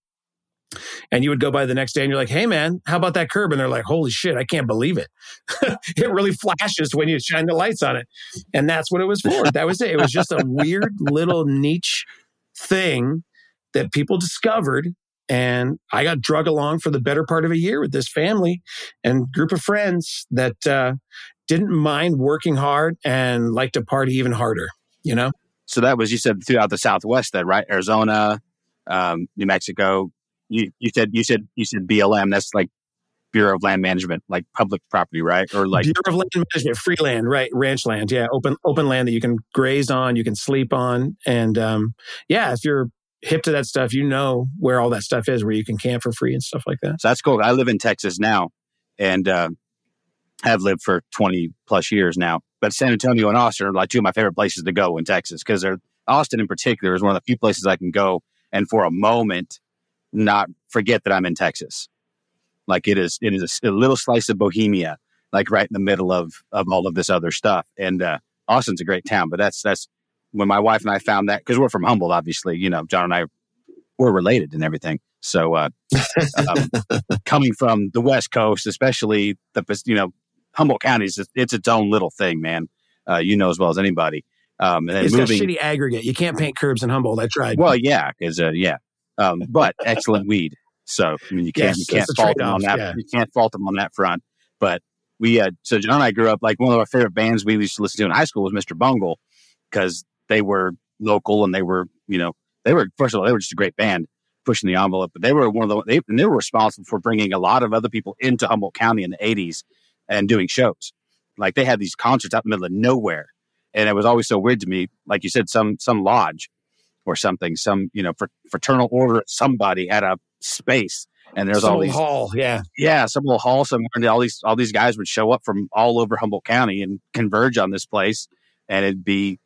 And you would go by the next day and you're like, hey, man, how about that curb? And they're like, holy shit, I can't believe it. it really flashes when you shine the lights on it. And that's what it was for. That was it. It was just a weird little niche thing that people discovered. And I got drug along for the better part of a year with this family and group of friends that uh, didn't mind working hard and liked to party even harder, you know? So that was, you said, throughout the Southwest, then, right? Arizona, um, New Mexico, you, you said you said you said BLM. That's like Bureau of Land Management, like public property, right? Or like Bureau of Land Management, free land, right? Ranch land, yeah, open open land that you can graze on, you can sleep on, and um, yeah, if you're hip to that stuff, you know where all that stuff is, where you can camp for free and stuff like that. So that's cool. I live in Texas now, and uh, have lived for twenty plus years now. But San Antonio and Austin are like two of my favorite places to go in Texas because they're Austin in particular is one of the few places I can go and for a moment not forget that I'm in Texas. Like it is, it is a, a, little slice of Bohemia, like right in the middle of of all of this other stuff. And uh, Austin's a great town, but that's that's when my wife and I found that because we're from Humboldt, obviously. You know, John and I were related and everything. So uh, um, coming from the West Coast, especially the you know Humboldt County is it's its own little thing, man. Uh, you know as well as anybody. Um, and then it's moving, shitty aggregate. You can't paint curbs in Humboldt. I tried. Well, yeah, because uh, yeah, um, but excellent weed. So I mean, you can't yes, you can't fault them on that. Yeah. You can't fault them on that front. But we uh, so John and I grew up like one of our favorite bands we used to listen to in high school was Mr. Bungle because they were local and they were you know they were first of all they were just a great band pushing the envelope. But they were one of the they, and they were responsible for bringing a lot of other people into Humboldt County in the '80s and doing shows. Like they had these concerts out in the middle of nowhere, and it was always so weird to me. Like you said, some some lodge or something, some, you know, fraternal order, somebody had a space and there's some all these hall, yeah, yeah, some little hall somewhere, and all these all these guys would show up from all over Humboldt County and converge on this place, and it'd be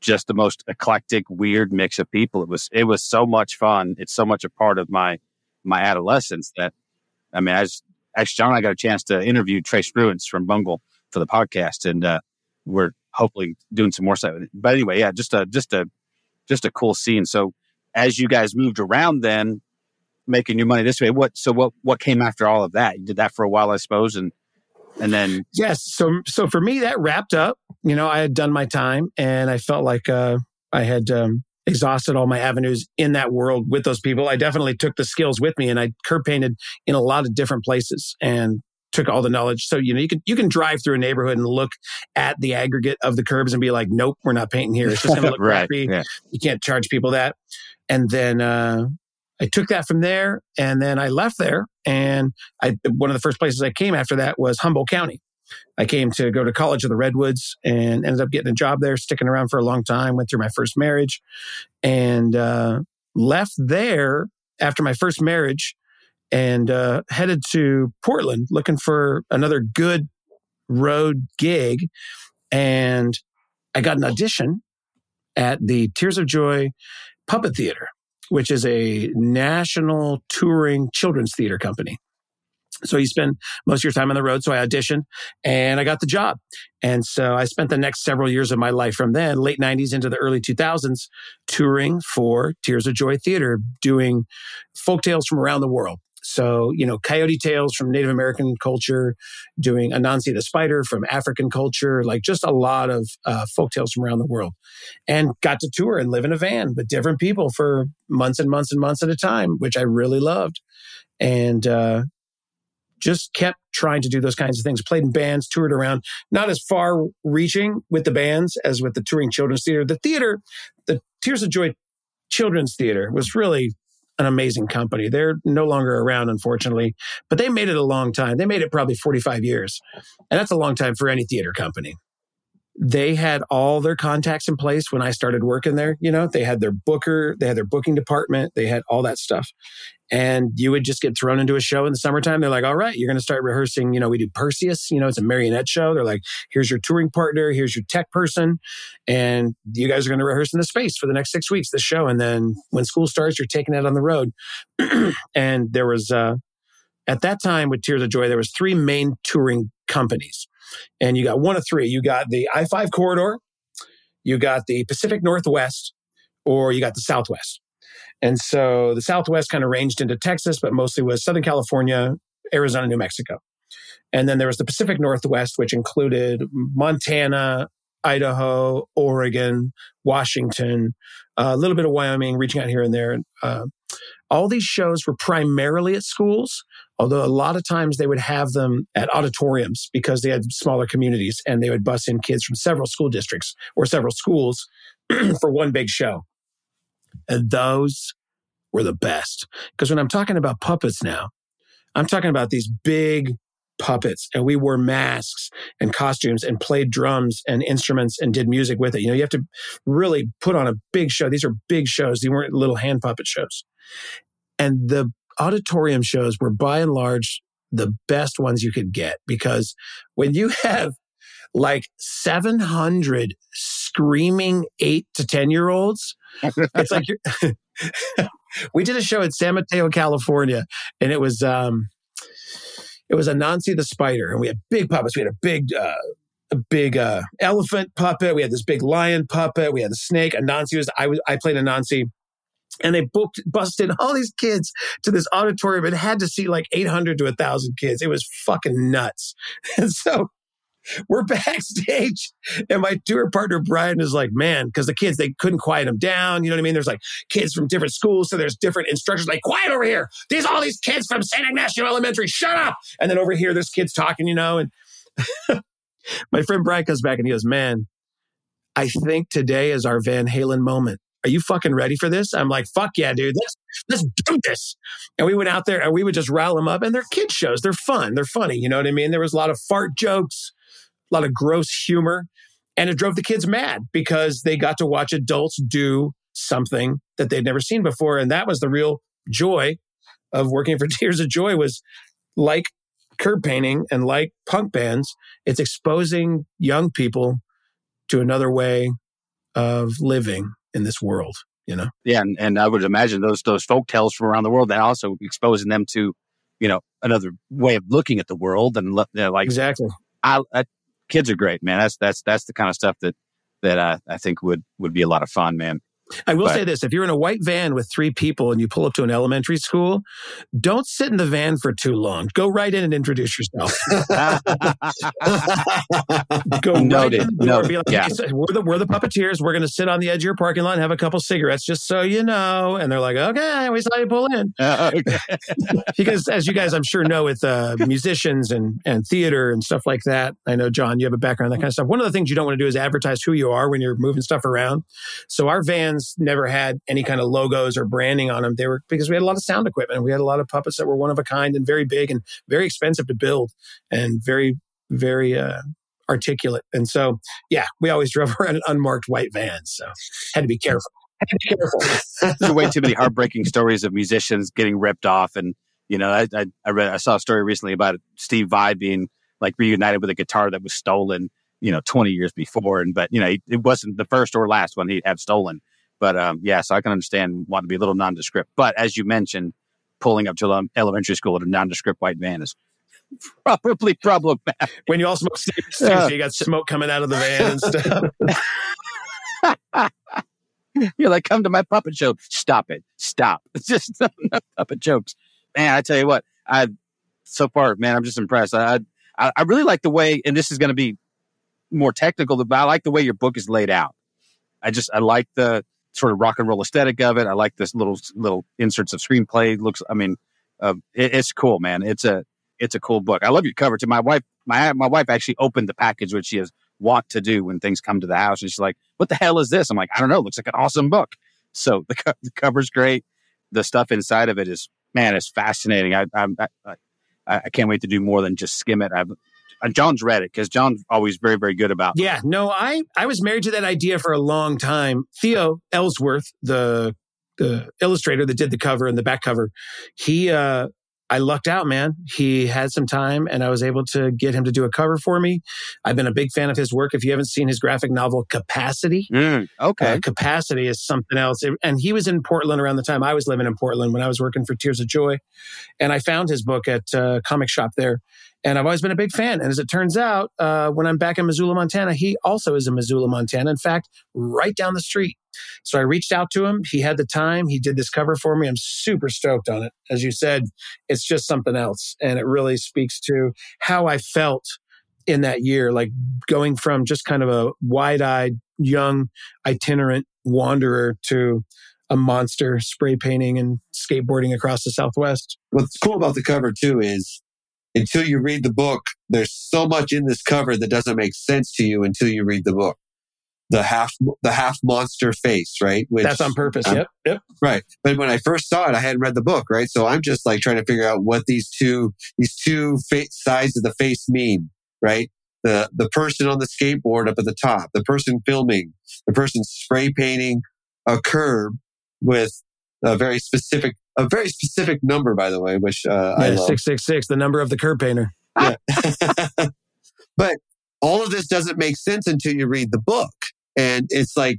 just the most eclectic, weird mix of people. It was it was so much fun. It's so much a part of my my adolescence that I mean, as actually John I got a chance to interview Trey Spruance from Bungle for the podcast, and uh, we're hopefully doing some more stuff. But anyway, yeah, just a just a just a cool scene. So as you guys moved around, then making your money this way, what so what what came after all of that? You did that for a while, I suppose, and and then Yes. So so for me, that wrapped up. You know, I had done my time, and I felt like uh, I had um, exhausted all my avenues in that world with those people. I definitely took the skills with me, and I curb painted in a lot of different places and took all the knowledge. So you know, you can you can drive through a neighborhood and look at the aggregate of the curbs and be like, nope, we're not painting here. It's just going to look right, crappy. yeah. You can't charge people that. And then uh, I took that from there, and then I left there. And I one of the first places I came after that was Humboldt County. I came to go to College of the Redwoods and ended up getting a job there, sticking around for a long time. Went through my first marriage, and uh, left there after my first marriage, and uh, headed to Portland looking for another good road gig. And I got an audition at the Tears of Joy Puppet Theater, which is a national touring children's theater company. So you spend most of your time on the road. So I auditioned and I got the job. And so I spent the next several years of my life from then, late 90s into the early 2000s, touring for Tears of Joy Theater, doing folk tales from around the world. So, you know, coyote tales from Native American culture, doing Anansi the spider from African culture, like just a lot of uh, folk tales from around the world. And got to tour and live in a van with different people for months and months and months at a time, which I really loved. And uh, just kept trying to do those kinds of things. Played in bands, toured around, not as far reaching with the bands as with the touring children's theater. The theater, the Tears of Joy Children's Theater was really an amazing company. They're no longer around, unfortunately, but they made it a long time. They made it probably 45 years. And that's a long time for any theater company. They had all their contacts in place when I started working there. You know, they had their booker, they had their booking department, they had all that stuff and you would just get thrown into a show in the summertime. They're like, all right, you're going to start rehearsing. You know, we do Perseus, you know, it's a marionette show. They're like, here's your touring partner, here's your tech person, and you guys are going to rehearse in the space for the next six weeks, the show. And then when school starts, you're taking it on the road. and there was, uh, at that time with Tears of Joy, there was three main touring companies. And you got one of three. You got the I-5 corridor, you got the Pacific Northwest, or you got the Southwest. And so the Southwest kind of ranged into Texas, but mostly was Southern California, Arizona, New Mexico. And then there was the Pacific Northwest, which included Montana, Idaho, Oregon, Washington, a little bit of Wyoming, reaching out here and there. Uh, all these shows were primarily at schools, although a lot of times they would have them at auditoriums because they had smaller communities and they would bus in kids from several school districts or several schools for one big show. And those were the best. Because when I'm talking about puppets now, I'm talking about these big puppets and we wore masks and costumes and played drums and instruments and did music with it. You know, you have to really put on a big show. These are big shows. These weren't little hand puppet shows. And the auditorium shows were by and large the best ones you could get because when you have like 700 screaming eight to 10 year olds, it's like you're, we did a show in San Mateo, California, and it was, um, it was Anansi the spider, and we had big puppets. We had a big, uh, a big uh, elephant puppet. We had this big lion puppet. We had the snake. Anansi was I was I played Anansi, and they booked busted all these kids to this auditorium. It had to see like eight hundred to a thousand kids. It was fucking nuts. And so we're backstage, and my tour partner Brian is like, "Man," because the kids they couldn't quiet them down. You know what I mean? There's like kids from different schools, so there's different instructors. Like, quiet over here. These all these kids from Saint Ignacio Elementary. Shut up. And then over here, there's kids talking. You know, and my friend Brian comes back and he goes, "Man, I think today is our Van Halen moment." Are you fucking ready for this? I'm like, fuck yeah, dude. Let's let's do this. And we went out there and we would just rile them up. And they're kid shows. They're fun. They're funny. You know what I mean? There was a lot of fart jokes, a lot of gross humor. And it drove the kids mad because they got to watch adults do something that they'd never seen before. And that was the real joy of working for Tears of Joy was like curb painting and like punk bands, it's exposing young people to another way of living in this world, you know? Yeah, and, and I would imagine those those folk tales from around the world that also exposing them to, you know, another way of looking at the world and you know, like Exactly. I, I kids are great, man. That's that's that's the kind of stuff that that I, I think would would be a lot of fun, man. I will But- say this if you're in a white van with three people and you pull up to an elementary school, don't sit in the van for too long. Go right in and introduce yourself. Go right Noted. in door. Noted. Be like, Yeah. "Hey, so we're the we're the puppeteers. We're going to sit on the edge of your parking lot and have a couple cigarettes, just so you know. And they're like, okay, we saw you pull in Okay. because, as you guys, I'm sure know, with uh, musicians and and theater and stuff like that. I know, John, you have a background in that kind of stuff. One of the things you don't want to do is advertise who you are when you're moving stuff around. So our vans never had any kind of logos or branding on them. They were because we had a lot of sound equipment. We had a lot of puppets that were one of a kind and very big and very expensive to build and very very uh, articulate. And so, yeah, we always drove around in unmarked white vans. So had to be careful. Had to be careful. There's way too many heartbreaking stories of musicians getting ripped off, and you know, I I, I read I saw a story recently about Steve Vai being like reunited with a guitar that was stolen, you know, 20 years before, and but you know, it wasn't the first or last one he'd have stolen. But um, yeah, so I can understand wanting to be a little nondescript. But as you mentioned, pulling up to ele- elementary school in a nondescript white van is probably problematic. When you all smoke cigarettes, so you got smoke coming out of the van and stuff. You're like, come to my puppet show. Stop it. Stop. It's just no, no puppet jokes. Man, I tell you what, I so far, man, I'm just impressed. I I, I really like the way, and this is going to be more technical, but I like the way your book is laid out. I just I like the sort of rock and roll aesthetic of it. I like this little little inserts of screenplay. Looks, I mean, uh, it, it's cool, man. It's a it's a cool book. I love your cover too. My wife, my my wife actually opened the package, which she has want to do when things come to the house, and she's like, "What the hell is this?" I'm like, "I don't know. It looks like an awesome book." So the, co- the cover's great. The stuff inside of it is man, it's fascinating. I I I, I can't wait to do more than just skim it. I've uh, John's read it because John's always very very good about. Yeah, no, I I was married to that idea for a long time. Theo Ellsworth, the the illustrator that did the cover and the back cover, he uh I lucked out, man. He had some time and I was able to get him to do a cover for me. I've been a big fan of his work. If you haven't seen his graphic novel Capacity, Mm, okay. uh, capacity is something else. And he was in Portland around the time I was living in Portland when I was working for Tears of Joy. And I found his book at uh, comic shop there. And I've always been a big fan. And as it turns out, uh, when I'm back in Missoula, Montana, he also is in Missoula, Montana. In fact, right down the street. So I reached out to him. He had the time. He did this cover for me. I'm super stoked on it. As you said, it's just something else. And it really speaks to how I felt in that year, like going from just kind of a wide eyed, young, itinerant wanderer to a monster spray painting and skateboarding across the Southwest. What's cool about the cover too is until you read the book, there's so much in this cover that doesn't make sense to you until you read the book. The half, the half monster face, right? Which, That's on purpose. Um, yep. Yep. Right. But when I first saw it, I hadn't read the book, right? So I'm just like trying to figure out what these two, these two fa- sides of the face mean, right? The, the person on the skateboard up at the top, the person filming, the person spray painting a curb with a very specific, a very specific number, by the way, which, uh, I love. 666, the number of the curb painter. but all of this doesn't make sense until you read the book. And it's like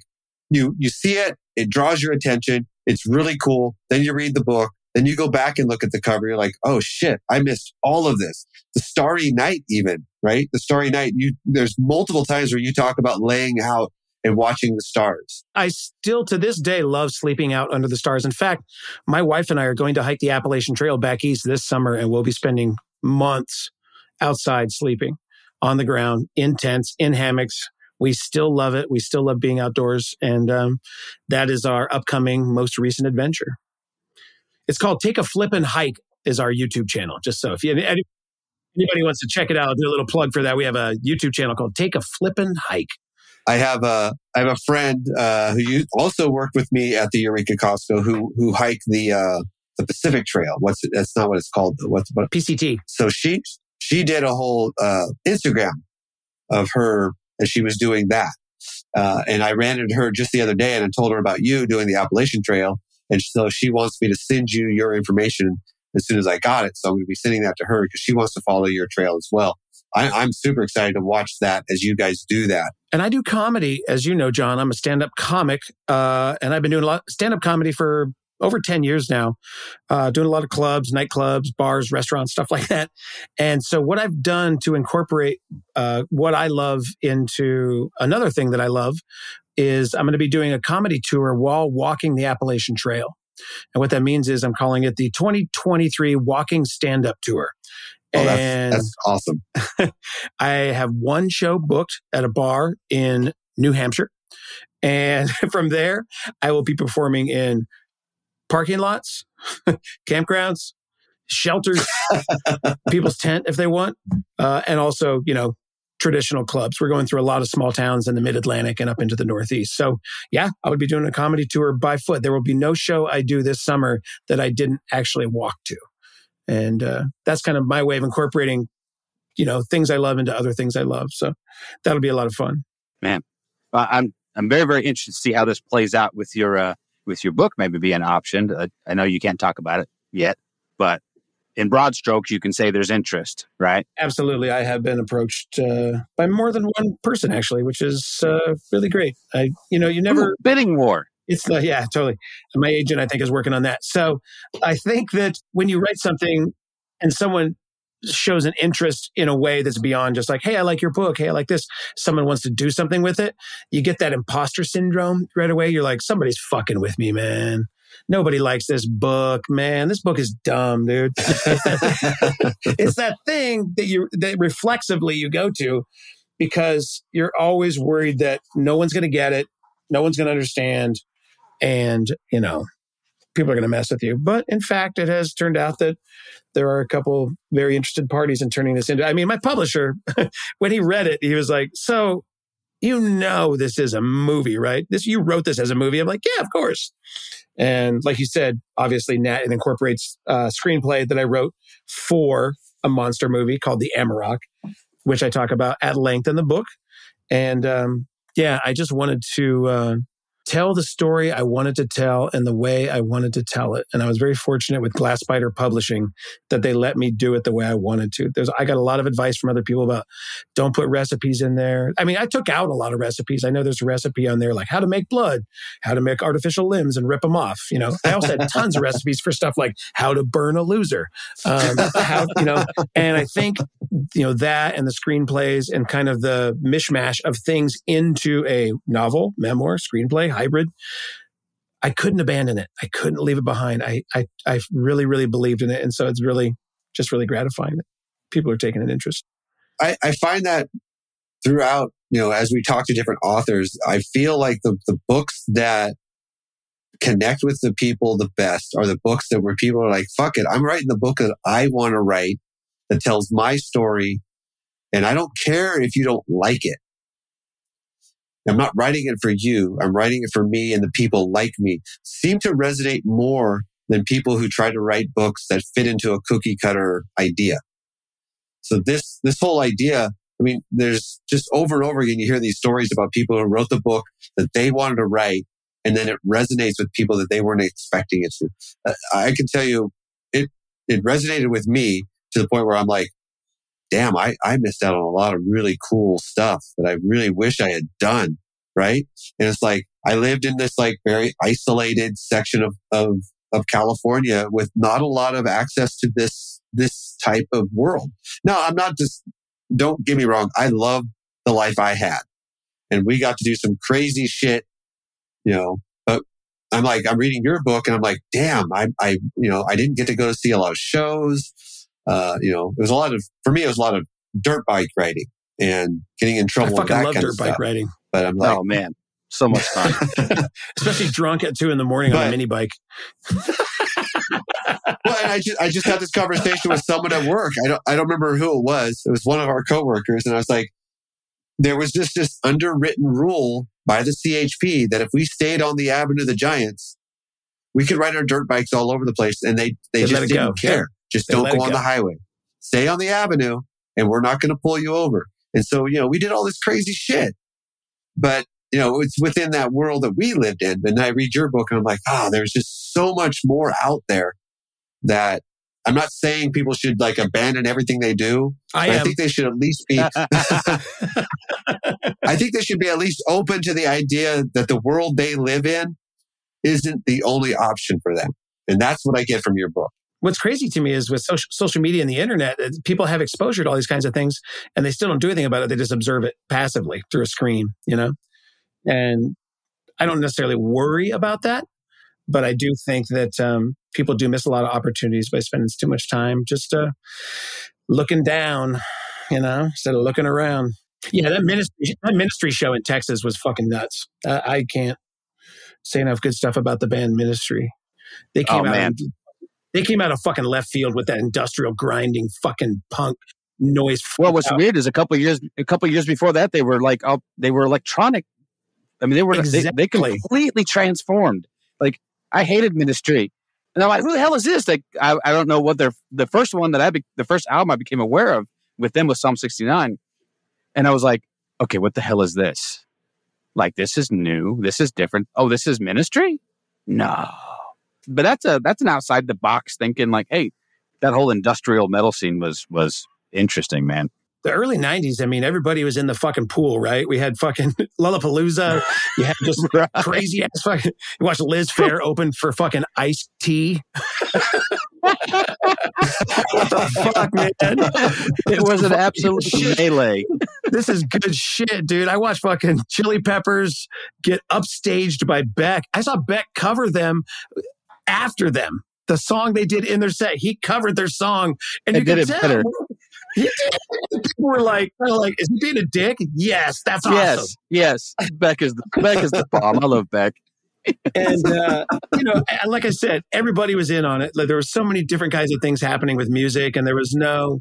you you see it, it draws your attention, it's really cool. Then you read the book, then you go back and look at the cover, you're like, oh shit, I missed all of this. The Starry Night, even, right? The Starry Night, you there's multiple times where you talk about laying out and watching the stars. I still to this day love sleeping out under the stars. In fact, my wife and I are going to hike the Appalachian Trail back east this summer, and we'll be spending months outside sleeping on the ground in tents, in hammocks. We still love it. We still love being outdoors. And um, that is our upcoming most recent adventure. It's called Take a Flippin' Hike is our YouTube channel. Just so if you, anybody wants to check it out, I'll do a little plug for that. We have a YouTube channel called Take a Flippin' Hike. I have a I have a friend uh, who also worked with me at the Eureka Costco who who hiked the uh, the Pacific Trail. What's it? That's not what it's called. though. What's what? PCT. So she she did a whole uh, Instagram of her as she was doing that, uh, and I ran into her just the other day and I told her about you doing the Appalachian Trail, and so she wants me to send you your information as soon as I got it. So I'm going to be sending that to her because she wants to follow your trail as well. I, I'm super excited to watch that as you guys do that. And I do comedy, as you know, John. I'm a stand up comic, uh, and I've been doing a lot stand up comedy for over 10 years now, uh, doing a lot of clubs, nightclubs, bars, restaurants, stuff like that. And so, what I've done to incorporate uh, what I love into another thing that I love is I'm going to be doing a comedy tour while walking the Appalachian Trail. And what that means is I'm calling it the 2023 Walking Stand Up Tour. Oh, that's, that's awesome. I have one show booked at a bar in New Hampshire. And from there, I will be performing in parking lots, campgrounds, shelters, people's tent if they want, uh, and also, you know, traditional clubs. We're going through a lot of small towns in the mid Atlantic and up into the Northeast. So, yeah, I would be doing a comedy tour by foot. There will be no show I do this summer that I didn't actually walk to. And uh, that's kind of my way of incorporating, you know, things I love into other things I love. So that'll be a lot of fun. Man, I'm I'm very very interested to see how this plays out with your uh, with your book. Maybe be an option. Uh, I know you can't talk about it yet, but in broad strokes, you can say there's interest, right? Absolutely. I have been approached uh, by more than one person, actually, which is uh, really great. I, you know, you never Ooh, bidding war. It's the, yeah, totally. My agent, I think, is working on that. So I think that when you write something and someone shows an interest in a way that's beyond just like, hey, I like your book. Hey, I like this. Someone wants to do something with it. You get that imposter syndrome right away. You're like, somebody's fucking with me, man. Nobody likes this book, man. This book is dumb, dude. it's that thing that you that reflexively you go to because you're always worried that no one's going to get it, no one's going to understand, and you know people are going to mess with you. But in fact, it has turned out that there are a couple very interested parties in turning this into. I mean, my publisher, when he read it, he was like, "So." You know this is a movie, right? This you wrote this as a movie. I'm like, yeah, of course. And like you said, obviously, Nat it incorporates a screenplay that I wrote for a monster movie called The Amarok, which I talk about at length in the book. And um, yeah, I just wanted to uh, tell the story I wanted to tell and the way I wanted to tell it. And I was very fortunate with Glass Spider Publishing that they let me do it the way I wanted to. There's, I got a lot of advice from other people about don't put recipes in there. I mean, I took out a lot of recipes. I know there's a recipe on there like how to make blood, how to make artificial limbs and rip them off. You know, I also had tons of recipes for stuff like how to burn a loser, um, how, you know, and I think, you know, that and the screenplays and kind of the mishmash of things into a novel, memoir, screenplay, hybrid. I couldn't abandon it. I couldn't leave it behind. I, I, I really, really believed in it. And so it's really, just really gratifying that people are taking an interest. I, I find that throughout, you know, as we talk to different authors, I feel like the, the books that connect with the people the best are the books that where people are like, fuck it, I'm writing the book that I want to write that tells my story. And I don't care if you don't like it. I'm not writing it for you. I'm writing it for me and the people like me seem to resonate more than people who try to write books that fit into a cookie cutter idea. So this, this whole idea, I mean, there's just over and over again, you hear these stories about people who wrote the book that they wanted to write and then it resonates with people that they weren't expecting it to. Uh, I can tell you it, it resonated with me to the point where I'm like, damn, I, I missed out on a lot of really cool stuff that I really wish I had done. Right. And it's like, I lived in this like very isolated section of, of, of California with not a lot of access to this, this type of world. No, I'm not just, don't get me wrong. I love the life I had and we got to do some crazy shit, you know, but I'm like, I'm reading your book and I'm like, damn, I, I, you know, I didn't get to go to see a lot of shows. Uh, you know, it was a lot of, for me, it was a lot of dirt bike riding and getting in trouble. I fucking that love kind dirt bike stuff. riding, But I'm like, oh man, so much fun. especially drunk at two in the morning on a mini bike. well, and I just I just had this conversation with someone at work. I don't I don't remember who it was. It was one of our coworkers, and I was like, there was just this underwritten rule by the CHP that if we stayed on the Avenue of the Giants, we could ride our dirt bikes all over the place, and they they, They just let it didn't go. care. Just They don't go on go. the highway. Stay on the avenue, and we're not going to pull you over. And so you know we did all this crazy shit, but you know it's within that world that we lived in. And I read your book, and I'm like, ah, there's just so much more out there that I'm not saying people should like abandon everything they do. I but I think they should at least be. I think they should be at least open to the idea that the world they live in isn't the only option for them. And that's what I get from your book. What's crazy to me is with social, social media and the internet, uh, people have exposure to all these kinds of things and they still don't do anything about it. They just observe it passively through a screen, you know? And I don't necessarily worry about that, but I do think that um, people do miss a lot of opportunities by spending too much time just uh, looking down, you know, instead of looking around. Yeah, that ministry, that ministry show in Texas was fucking nuts. Uh, I can't say enough good stuff about the band Ministry. They came Oh, out. man. They came out of fucking left field with that industrial grinding fucking punk noise. Well, what's out. weird is a couple of years a couple of years before that they were like oh, they were electronic. I mean, they were they, they completely transformed. Like I hated Ministry, and I'm like, who the hell is this? Like I, I don't know what their the first one that I be, the first album I became aware of with them was Psalm 69, and I was like, okay, what the hell is this? Like this is new. This is different. Oh, this is Ministry? No, but that's a that's an outside the box thinking. Like, hey, that whole industrial metal scene was was interesting, man. the early 90s, I mean, everybody was in the fucking pool, right? We had fucking Lollapalooza. You had just Right. crazy ass fucking. You watched Liz Phair open for fucking iced tea. what the fuck, man? It was an absolute melee. This is good shit, dude. I watched fucking Chili Peppers get upstaged by Beck. I saw Beck cover them after them. The song they did in their set, he covered their song, and you did could it tell. better. He did. People were like, like, "Is he being a dick?" Yes, that's awesome. Yes, yes. Beck is the Beck is the bomb. I love Beck. And uh, you know, like I said, everybody was in on it. Like there were so many different kinds of things happening with music, and there was no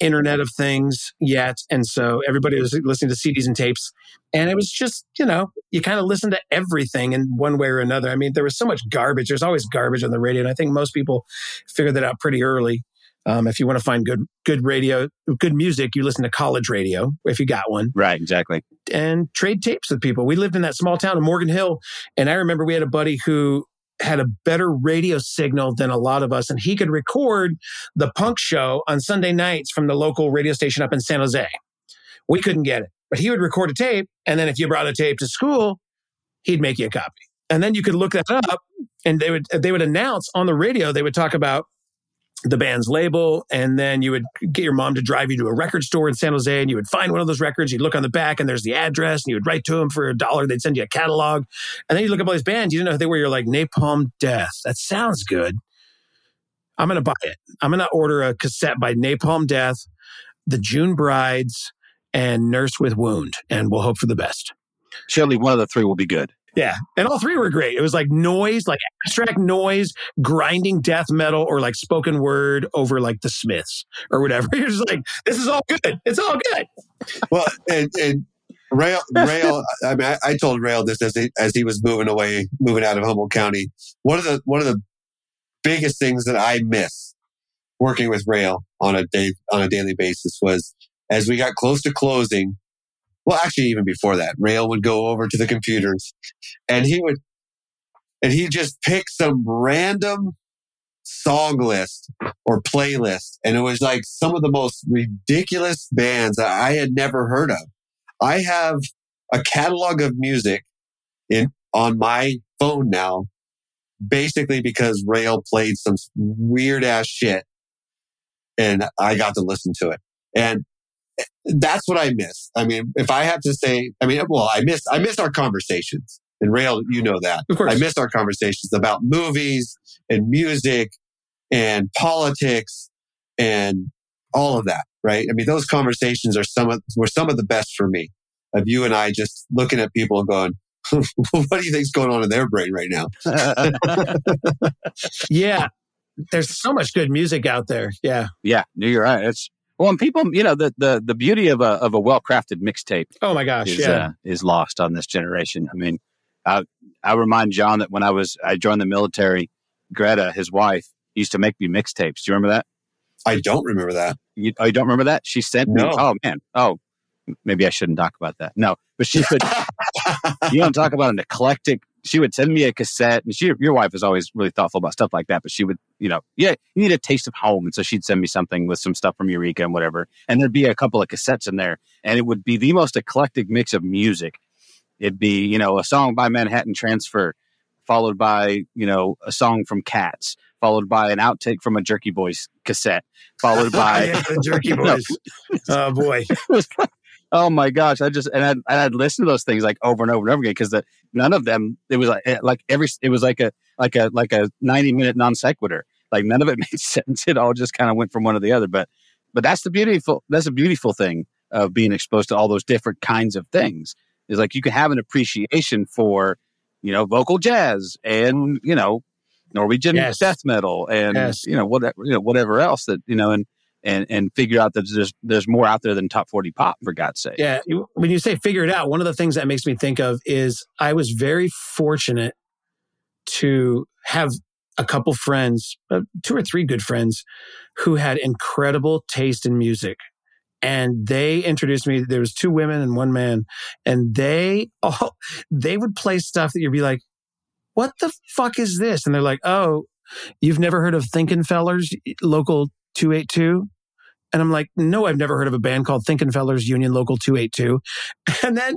Internet of Things yet, and so everybody was listening to CDs and tapes, and it was just you know, you kind of listen to everything in one way or another. I mean, there was so much garbage. There's always garbage on the radio, and I think most people figured that out pretty early. Um, if you want to find good good radio, good music, you listen to college radio if you got one Right, exactly. And trade tapes with people. We lived in that small town of Morgan Hill, and I remember we had a buddy who had a better radio signal than a lot of us, and he could record the punk show on Sunday nights from the local radio station up in San Jose. We couldn't get it, but he would record a tape, and then if you brought a tape to school, he'd make you a copy, and then you could look that up, and they would they would announce on the radio. They would talk about the band's label, and then you would get your mom to drive you to a record store in San Jose, and you would find one of those records. You'd look on the back, and there's the address, and you would write to them for a dollar. They'd send you a catalog, and then you look up all these bands. You didn't know who they were. You're like Napalm Death. That sounds good. I'm gonna buy it. I'm gonna order a cassette by Napalm Death, the June Brides, and Nurse with Wound, and we'll hope for the best. Surely one of the three will be good. Yeah. And all three were great. It was like noise, like abstract noise, grinding death metal, or like spoken word over like the Smiths or whatever. You're just like, this is all good. It's all good. Well, and, and Rale, Rale. I mean, I, I told Rale this as he, as he was moving away, moving out of Humboldt County. One of the one of the biggest things that I miss working with Rale on a day on a daily basis was as we got close to closing. Well, actually, even before that, Rale would go over to the computers, and he would, and he'd just pick some random song list or playlist, and it was like some of the most ridiculous bands that I had never heard of. I have a catalog of music in on my phone now, basically because Rale played some weird ass shit, and I got to listen to it, and that's what I miss. I mean, if I have to say, I mean, well, I miss I miss our conversations. And Rale, you know that. Of course. I miss our conversations about movies and music and politics and all of that, right? I mean, those conversations are some of were some of the best for me. Of you and I just looking at people and going, "What do you think's going on in their brain right now?" Yeah. There's so much good music out there. Yeah. yeah, no, you're right. It's well, and people, you know, the the the beauty of a of a well crafted mixtape Oh my gosh. is yeah. uh, is lost on this generation. I mean, I I remind John that when I was I joined the military, Greta, his wife, used to make me mixtapes. Do you remember that? I don't remember that. You, oh, you don't remember that? She sent me. Oh man. Oh, maybe I shouldn't talk about that. No, but she would. you don't talk about an eclectic. She would send me a cassette, and she, your wife is always really thoughtful about stuff like that. But she would, you know, yeah, you need a taste of home, and so she'd send me something with some stuff from Eureka and whatever, and there'd be a couple of cassettes in there, and it would be the most eclectic mix of music. It'd be, you know, a song by Manhattan Transfer, followed by you know a song from Cats, followed by an outtake from a Jerky Boys cassette, followed by Yeah, the Jerky Boys. oh boy. oh my gosh, I just and I'd, and I'd listen to those things like over and over and over again because none of them it was like eh, like every it was like a like a like a ninety minute non sequitur. Like none of it made sense. It all just kind of went from one to the other. But but that's the beautiful that's a beautiful thing of being exposed to all those different kinds of things. Is like you can have an appreciation for you know vocal jazz and you know Norwegian Yes. death metal and Yes. you know whatever you know whatever else that you know and and and figure out that there's there's more out there than top 40 pop for god's sake Yeah. When you say figure it out, one of the things that makes me think of is I was very fortunate to have a couple friends, uh, two or three good friends, who had incredible taste in music. And they introduced me. There was two women and one man, and they all they would play stuff that you'd be like, "What the fuck is this?" And they're like, "Oh, you've never heard of Thinkin' Fellers, local two eight two? And I'm like, no, I've never heard of a band called Thinkin' Fellers Union Local 282. And then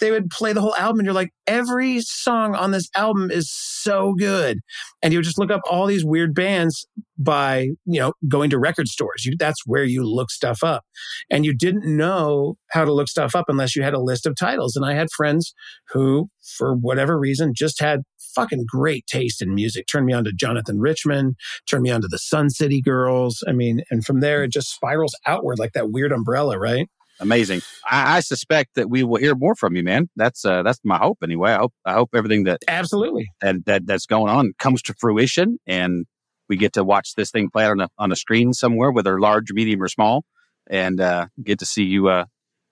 they would play the whole album and you're like, every song on this album is so good. And you would just look up all these weird bands by, you know, going to record stores. You, that's where you look stuff up. And you didn't know how to look stuff up unless you had a list of titles. And I had friends who, for whatever reason, just had fucking great taste in music. Turned me on to Jonathan Richman, turned me on to the Sun City Girls. I mean, and from there it just spirals outward like that weird umbrella, right? amazing I, I suspect that we will hear more from you man that's uh that's my hope anyway i hope i hope everything that Absolutely. that, that that's going on comes to fruition and we get to watch this thing play on a on a screen somewhere whether large medium or small and uh get to see you uh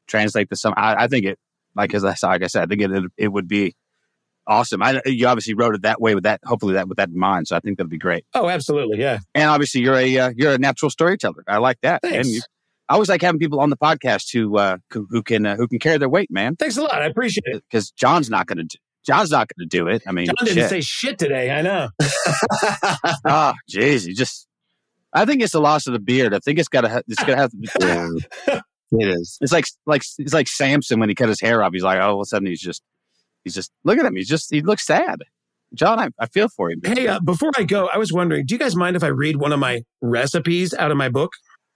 translate to some i, I think it like as I, like I said i think it, it would be awesome i you obviously wrote it that way with that hopefully that with that in mind so i think that'd be great Oh, absolutely. Yeah. and obviously you're a uh, you're a natural storyteller. I like that. Thanks. And you, I always like having people on the podcast who uh, who, who can uh, who can carry their weight, man. Thanks a lot. I appreciate it. Because John's not going to John's not going to do it. I mean, John didn't shit. say shit today. I know. Ah, jeez, you just. I think it's the loss of the beard. I think it's got to. Ha- it's gonna have. to. Be, Yeah, it is. It's like like it's like Samson when he cut his hair off. He's like, oh, all of a sudden he's just he's just look at him. He's just he looks sad. John, I, I feel for you. man. Hey, uh, before I go, I was wondering, do you guys mind if I read one of my recipes out of my book?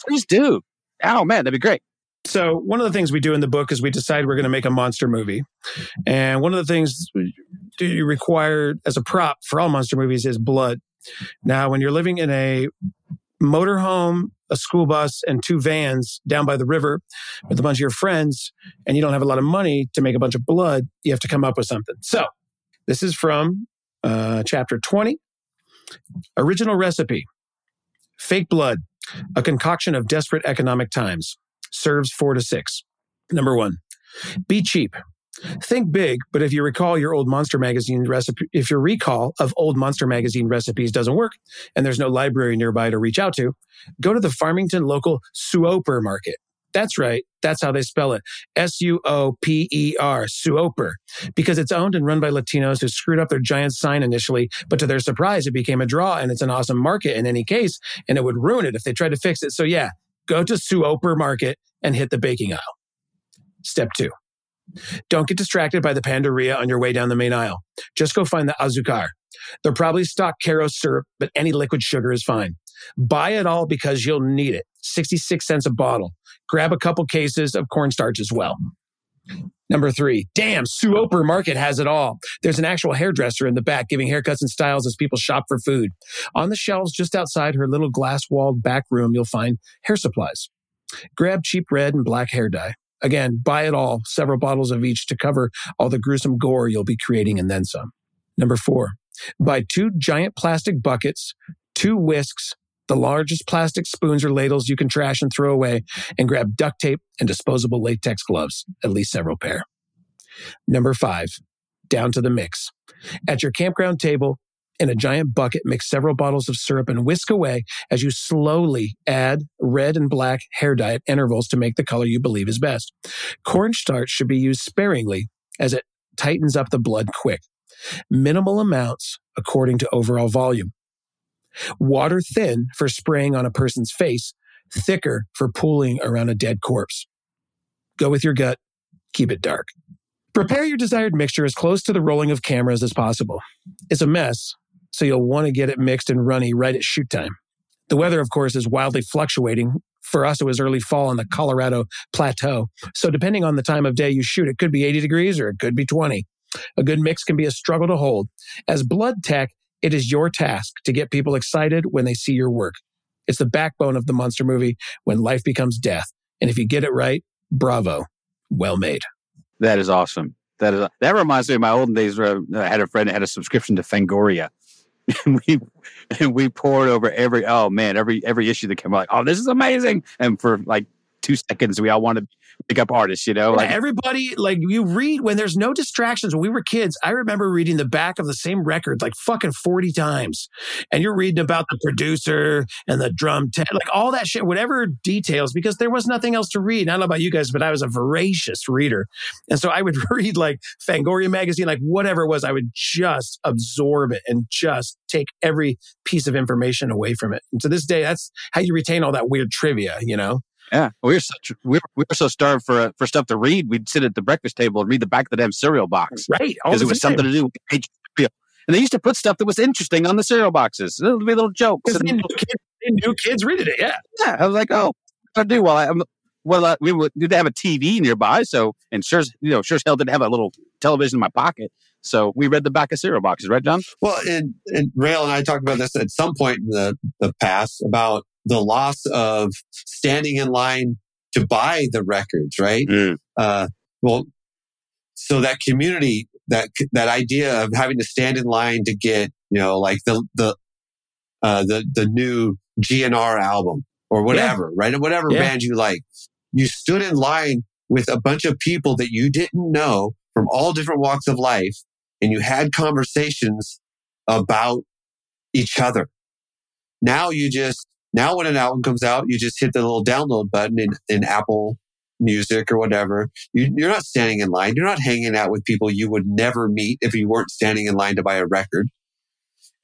Please do. Oh man, that'd be great. So one of the things we do in the book is we decide we're going to make a monster movie, and one of the things do you require as a prop for all monster movies is blood. Now, when you're living in a motorhome, a school bus, and two vans down by the river with a bunch of your friends, and you don't have a lot of money to make a bunch of blood, you have to come up with something. So this is from uh, chapter 20, original recipe: fake blood, a concoction of desperate economic times serves four to six. Number one, be cheap. Think big, but if you recall your old Monster Magazine recipe, if your recall of old Monster Magazine recipes doesn't work and there's no library nearby to reach out to, go to the Farmington local Suoper market. That's right. That's how they spell it. S U O P E R, Suoper, because it's owned and run by Latinos who screwed up their giant sign initially, but to their surprise, it became a draw and it's an awesome market in any case, and it would ruin it if they tried to fix it. So yeah, go to Suoper Market and hit the baking aisle. Step two. Don't get distracted by the panadería on your way down the main aisle. Just go find the Azucar. They're probably stock Karo syrup, but any liquid sugar is fine. Buy it all because you'll need it. 66 cents a bottle. Grab a couple cases of cornstarch as well. Number three, damn, Suoper Market has it all. There's an actual hairdresser in the back giving haircuts and styles as people shop for food. On the shelves just outside her little glass walled back room, you'll find hair supplies. Grab cheap red and black hair dye. Again, buy it all, several bottles of each to cover all the gruesome gore you'll be creating and then some. Number four, buy two giant plastic buckets, two whisks, the largest plastic spoons or ladles you can trash and throw away, and grab duct tape and disposable latex gloves, at least several pair. Number five, down to the mix. At your campground table, in a giant bucket, mix several bottles of syrup and whisk away as you slowly add red and black hair dye at intervals to make the color you believe is best. Cornstarch should be used sparingly as it tightens up the blood quick. Minimal amounts according to overall volume. Water thin for spraying on a person's face, thicker for pooling around a dead corpse. Go with your gut, keep it dark. Prepare your desired mixture as close to the rolling of cameras as possible. It's a mess, so you'll want to get it mixed and runny right at shoot time. The weather, of course, is wildly fluctuating. For us, it was early fall on the Colorado plateau. So depending on the time of day you shoot, it could be 80 degrees or it could be 20. A good mix can be a struggle to hold. As blood tech, it is your task to get people excited when they see your work. It's the backbone of the monster movie when life becomes death. And if you get it right, bravo. Well made. That is awesome. That is that reminds me of my olden days where I had a friend that had a subscription to Fangoria. And we and we poured over every oh man, every every issue that came out like, oh, this is amazing. And for like two seconds, we all want to pick up artists, you know? Like everybody, like you read when there's no distractions. When we were kids, I remember reading the back of the same record like fucking 40 times. And you're reading about the producer and the drum tech, like all that shit, whatever details, because there was nothing else to read. I don't know about you guys, but I was a voracious reader. And so I would read like Fangoria magazine, like whatever it was, I would just absorb it and just take every piece of information away from it. And to this day, that's how you retain all that weird trivia, you know? Yeah, we were such we were, we were so starved for uh, for stuff to read. We'd sit at the breakfast table and read the back of the damn cereal box Right. Because it was something to do with. And they used to put stuff that was interesting on the cereal boxes. There'll be little jokes. And, they knew kids, they knew kids it. Yeah. yeah, I was like, oh, I do? Well, I'm, well, uh, we would did have a TV nearby, so and sure, as- you know, sure as hell didn't have a little television in my pocket. So we read the back of cereal boxes, right, John? Well, and, and Rale and I talked about this at some point in the, the past about the loss of standing in line to buy the records, right? Mm. Uh, well, so that community, that that idea of having to stand in line to get, you know, like the the uh, the the new GNR album or whatever, right? Whatever Yeah. band you like, you stood in line with a bunch of people that you didn't know from all different walks of life, and you had conversations about each other. Now you just now when an album comes out, you just hit the little download button in, in Apple Music or whatever. You, you're not standing in line. You're not hanging out with people you would never meet if you weren't standing in line to buy a record.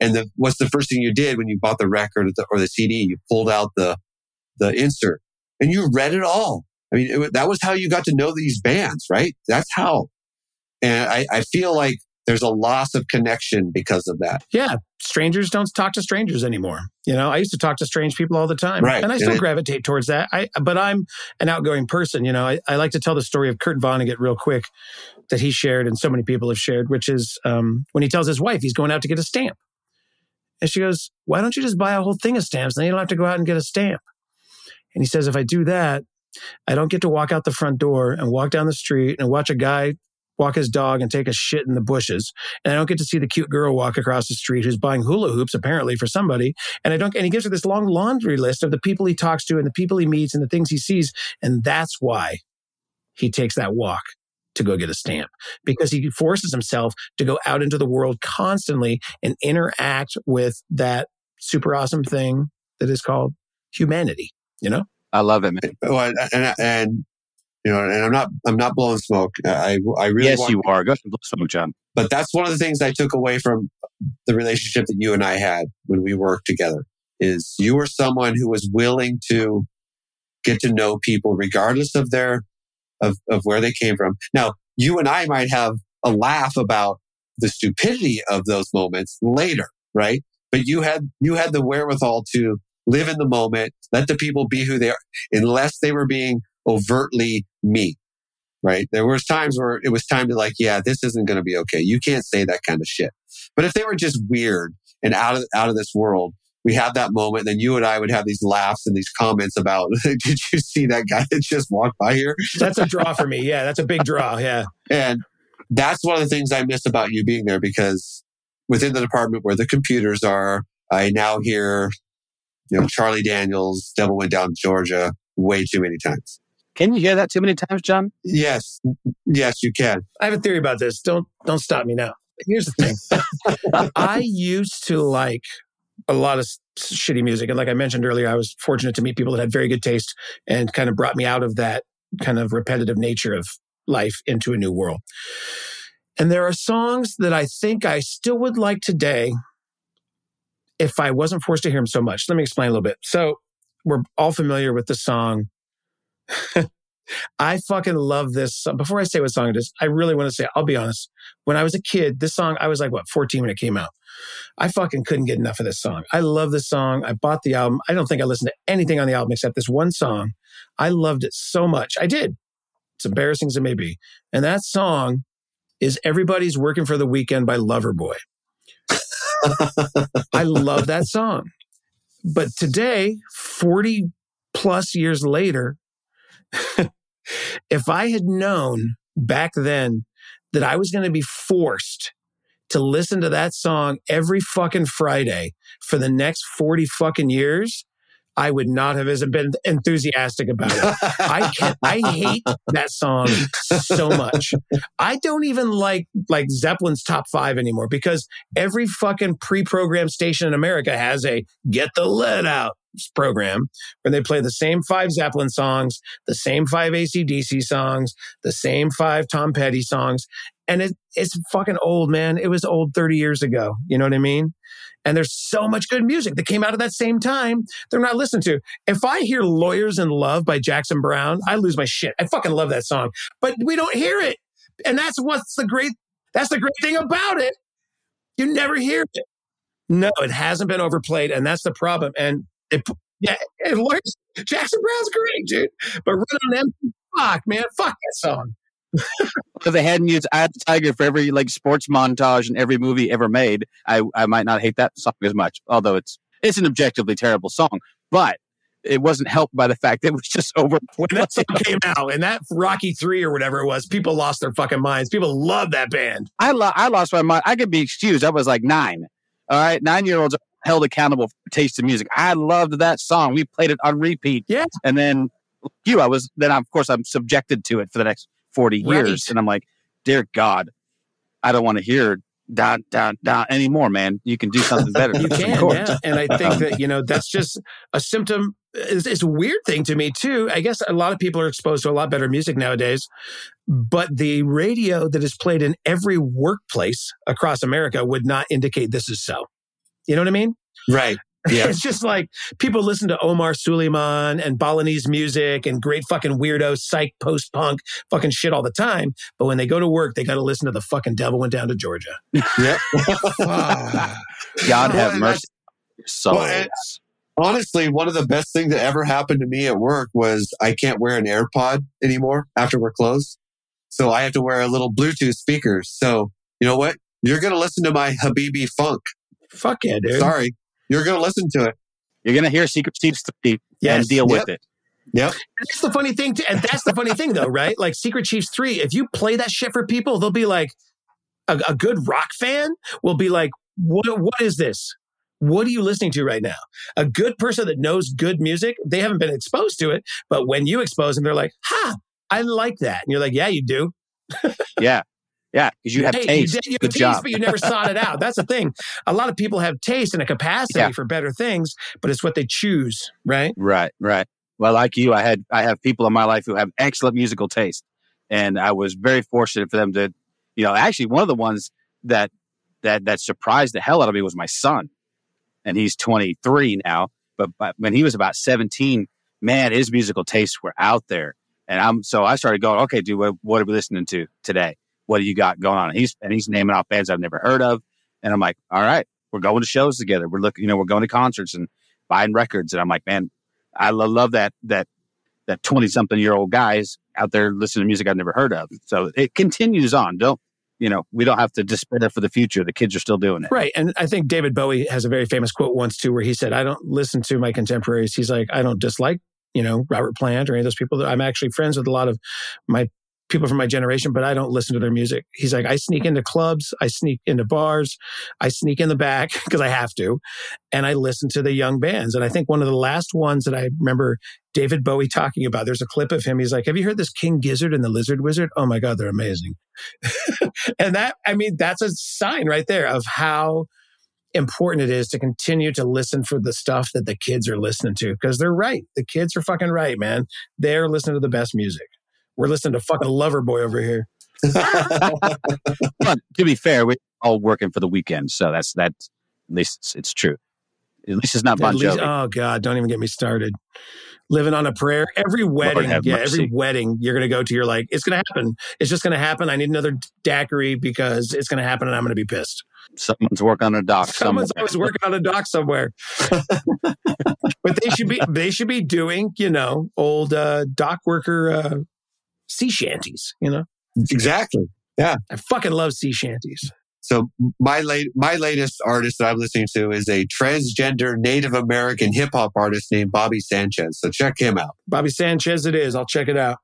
And the, what's the first thing you did when you bought the record or the, or the CD? You pulled out the the insert and you read it all. I mean, it, that was how you got to know these bands, right? That's how. And I, I feel like there's a loss of connection because of that. Yeah. Strangers don't talk to strangers anymore. You know, I used to talk to strange people all the time. Right. And I still And it- gravitate towards that. I, but I'm an outgoing person. You know, I, I like to tell the story of Kurt Vonnegut real quick that he shared and so many people have shared, which is um, when he tells his wife he's going out to get a stamp. And she goes, Why don't you just buy a whole thing of stamps? Then you don't have to go out and get a stamp. And he says, If I do that, I don't get to walk out the front door and walk down the street and watch a guy walk his dog and take a shit in the bushes. And I don't get to see the cute girl walk across the street who's buying hula hoops apparently for somebody. And I don't, and he gives her this long laundry list of the people he talks to and the people he meets and the things he sees. And that's why he takes that walk to go get a stamp because he forces himself to go out into the world constantly and interact with that super awesome thing that is called humanity, you know? I love it, man. Well, and, and, and you know, and I'm not, I'm not blowing smoke. I, I really, yes, you are. Go ahead and blow smoke, John. but that's one of the things I took away from the relationship that you and I had when we worked together is you were someone who was willing to get to know people regardless of their, of, of where they came from. Now, you and I might have a laugh about the stupidity of those moments later, right? But you had, you had the wherewithal to live in the moment, let the people be who they are, unless they were being overtly me. Right. There was times where it was time to like, yeah, this isn't going to be okay. You can't say that kind of shit. But if they were just weird and out of, out of this world, we have that moment. Then you and I would have these laughs and these comments about, did you see that guy that just walked by here? That's a draw for me. Yeah, that's a big draw. Yeah. And that's one of the things I miss about you being there because within the department where the computers are, I now hear, you know, Charlie Daniels, Devil Went Down to Georgia way too many times. Can you hear that too many times, John? Yes. Yes, you can. I have a theory about this. Don't don't stop me now. Here's the thing. I used to like a lot of shitty music, and like I mentioned earlier, I was fortunate to meet people that had very good taste and kind of brought me out of that kind of repetitive nature of life into a new world. And there are songs that I think I still would like today if I wasn't forced to hear them so much. Let me explain a little bit. So we're all familiar with the song I fucking love this. song. Before I say what song it is, I really want to say, I'll be honest. When I was a kid, this song, I was like, what, 14 when it came out. I fucking couldn't get enough of this song. I love this song. I bought the album. I don't think I listened to anything on the album except this one song. I loved it so much. I did. It's embarrassing as it may be. And that song is Everybody's Working for the Weekend by Loverboy. I love that song. But today, 40 plus years later, if I had known back then that I was going to be forced to listen to that song every fucking Friday for the next 40 fucking years, I would not have been enthusiastic about it. I can I hate that song so much. I don't even like like Zeppelin's top five anymore because every fucking pre-programmed station in America has a get the lead out program where they play the same five Zeppelin songs, the same five ACDC songs, the same five Tom Petty songs. And it, it's fucking old, man. It was old 30 years ago. You know what I mean? And there's so much good music that came out of that same time they're not listening to. If I hear Lawyers in Love by Jackson Browne, I lose my shit. I fucking love that song, but we don't hear it. And that's what's the great, that's the great thing about it. You never hear it. No, it hasn't been overplayed. And that's the problem. And it, yeah, it Jackson Browne's great, dude. But Run on Empty, fuck, man, fuck that song. If they hadn't used "Eye of the Tiger" for every like sports montage in every movie ever made, I I might not hate that song as much. Although it's it's an objectively terrible song, but it wasn't helped by the fact that it was just over. When that song came out, and that Rocky Three or whatever it was, people lost their fucking minds. People love that band. I lo- I lost my mind. I could be excused. I was like nine. All right, nine year olds held accountable for taste of music. I loved that song. We played it on repeat. Yeah, and then you, I was then of course I'm subjected to it for the next 40 years. Right. And I'm like, dear God, I don't want to hear da da da anymore, man. You can do something better. you can, yeah. And I think that, you know, that's just a symptom. It's, it's, a weird thing to me, too. I guess a lot of people are exposed to a lot better music nowadays, but the radio that is played in every workplace across America would not indicate this is so. You know what I mean? Right. Yeah. it's just like people listen to Omar Souleyman and Balinese music and great fucking weirdo psych post punk fucking shit all the time. But when they go to work, they got to listen to the fucking devil went down to Georgia. Yep. God have mercy. So well, honestly, one of the best things that ever happened to me at work was I can't wear an AirPod anymore after we're closed. So I have to wear a little Bluetooth speakers. So you know what? You're going to listen to my Habibi funk. Fuck yeah, dude. Sorry. You're going to listen to it. You're going to hear Secret Chiefs three yes. and deal yep. with it. Yeah, That's the funny thing, to, and that's the funny thing, though, right? Like Secret Chiefs three. If you play that shit for people, they'll be like, a, a good rock fan will be like, "What? What is this? What are you listening to right now?" A good person that knows good music, they haven't been exposed to it, but when you expose them, they're like, "Ha, I like that," and you're like, "Yeah, you do." yeah. Yeah, because you have hey, taste. You, you Good taste, job. but you never sought it out. That's the thing. A lot of people have taste and a capacity yeah. for better things, but it's what they choose, right? Right, right. Well, like you, I had I have people in my life who have excellent musical taste, and I was very fortunate for them to, you know, actually one of the ones that that that surprised the hell out of me was my son, and he's 23 now. But, but when he was about 17, man, his musical tastes were out there, and I'm so I started going, okay, dude, what, what are we listening to today? What do you got going on? And he's and he's naming off bands I've never heard of. And I'm like, all right, we're going to shows together. We're looking, you know, we're going to concerts and buying records. And I'm like, man, I love that that that 20 something year old guys out there listening to music I've never heard of. So it continues on. Don't you know, we don't have to despair for the future. The kids are still doing it. Right. And I think David Bowie has a very famous quote once too, where he said, I don't listen to my contemporaries. He's like, I don't dislike you know, Robert Plant or any of those people. I'm actually friends with a lot of my people from my generation, but I don't listen to their music. He's like, I sneak into clubs, I sneak into bars, I sneak in the back because I have to, and I listen to the young bands. And I think one of the last ones that I remember David Bowie talking about, there's a clip of him. He's like, Have you heard this King Gizzard and the Lizard Wizard? Oh my God, they're amazing. and that, I mean, that's a sign right there of how important it is to continue to listen for the stuff that the kids are listening to because they're right. The kids are fucking right, man. They're listening to the best music. We're listening to fucking Loverboy over here. but to be fair, we're all working for the weekend, so that's that's at least it's, it's true. At least it's not Bon least- Jovi. oh God, don't even get me started. Living on a prayer. Every wedding, yeah, mercy. every wedding you're going to go to, you're like, it's going to happen. It's just going to happen. I need another daiquiri because it's going to happen and I'm going to be pissed. Someone's working on a dock. Someone's somewhere. always working on a dock somewhere. but they should be they should be doing, you know, old uh, dock worker uh, sea shanties. You know, Exactly. Yeah. I fucking love sea shanties. So my late my latest artist that I'm listening to is a transgender Native American hip hop artist named Bobby Sanchez. So check him out. Bobby Sanchez, it is. I'll check it out.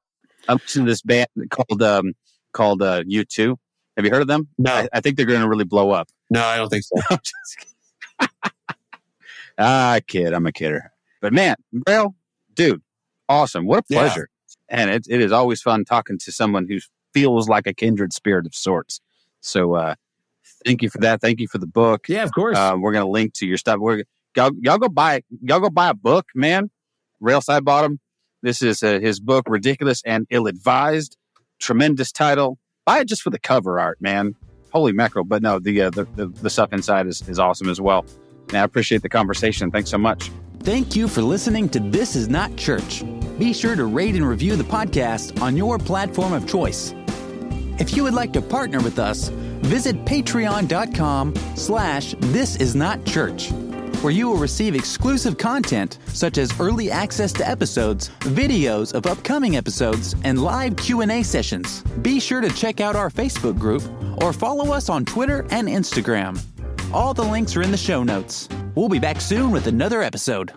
I'm listening to this band called um called uh U2. Have you heard of them? No, I, I think they're going to really blow up. no, I don't think so. I'm just kidding. ah, kid. I'm a kidder. But man, Rale, dude, awesome. What a Yeah. pleasure. And it, it is always fun talking to someone who feels like a kindred spirit of sorts. So uh thank you for that. Thank you for the book. Yeah, of course. Uh, we're gonna link to your stuff. We're y'all, y'all go buy y'all go buy a book, man. Rale Sidebottom. This is uh, his book, Ridiculous and Ill Advised. Tremendous title. Buy it just for the cover art, man. Holy mackerel! But no, the uh, the, the the stuff inside is, is awesome as well. And I appreciate the conversation. Thanks so much. Thank you for listening to This Is Not Church. Be sure to rate and review the podcast on your platform of choice. If you would like to partner with us, visit patreon.com slash this is not church, where you will receive exclusive content such as early access to episodes, videos of upcoming episodes, and live Q&A sessions. Be sure to check out our Facebook group or follow us on Twitter and Instagram. All the links are in the show notes. We'll be back soon with another episode.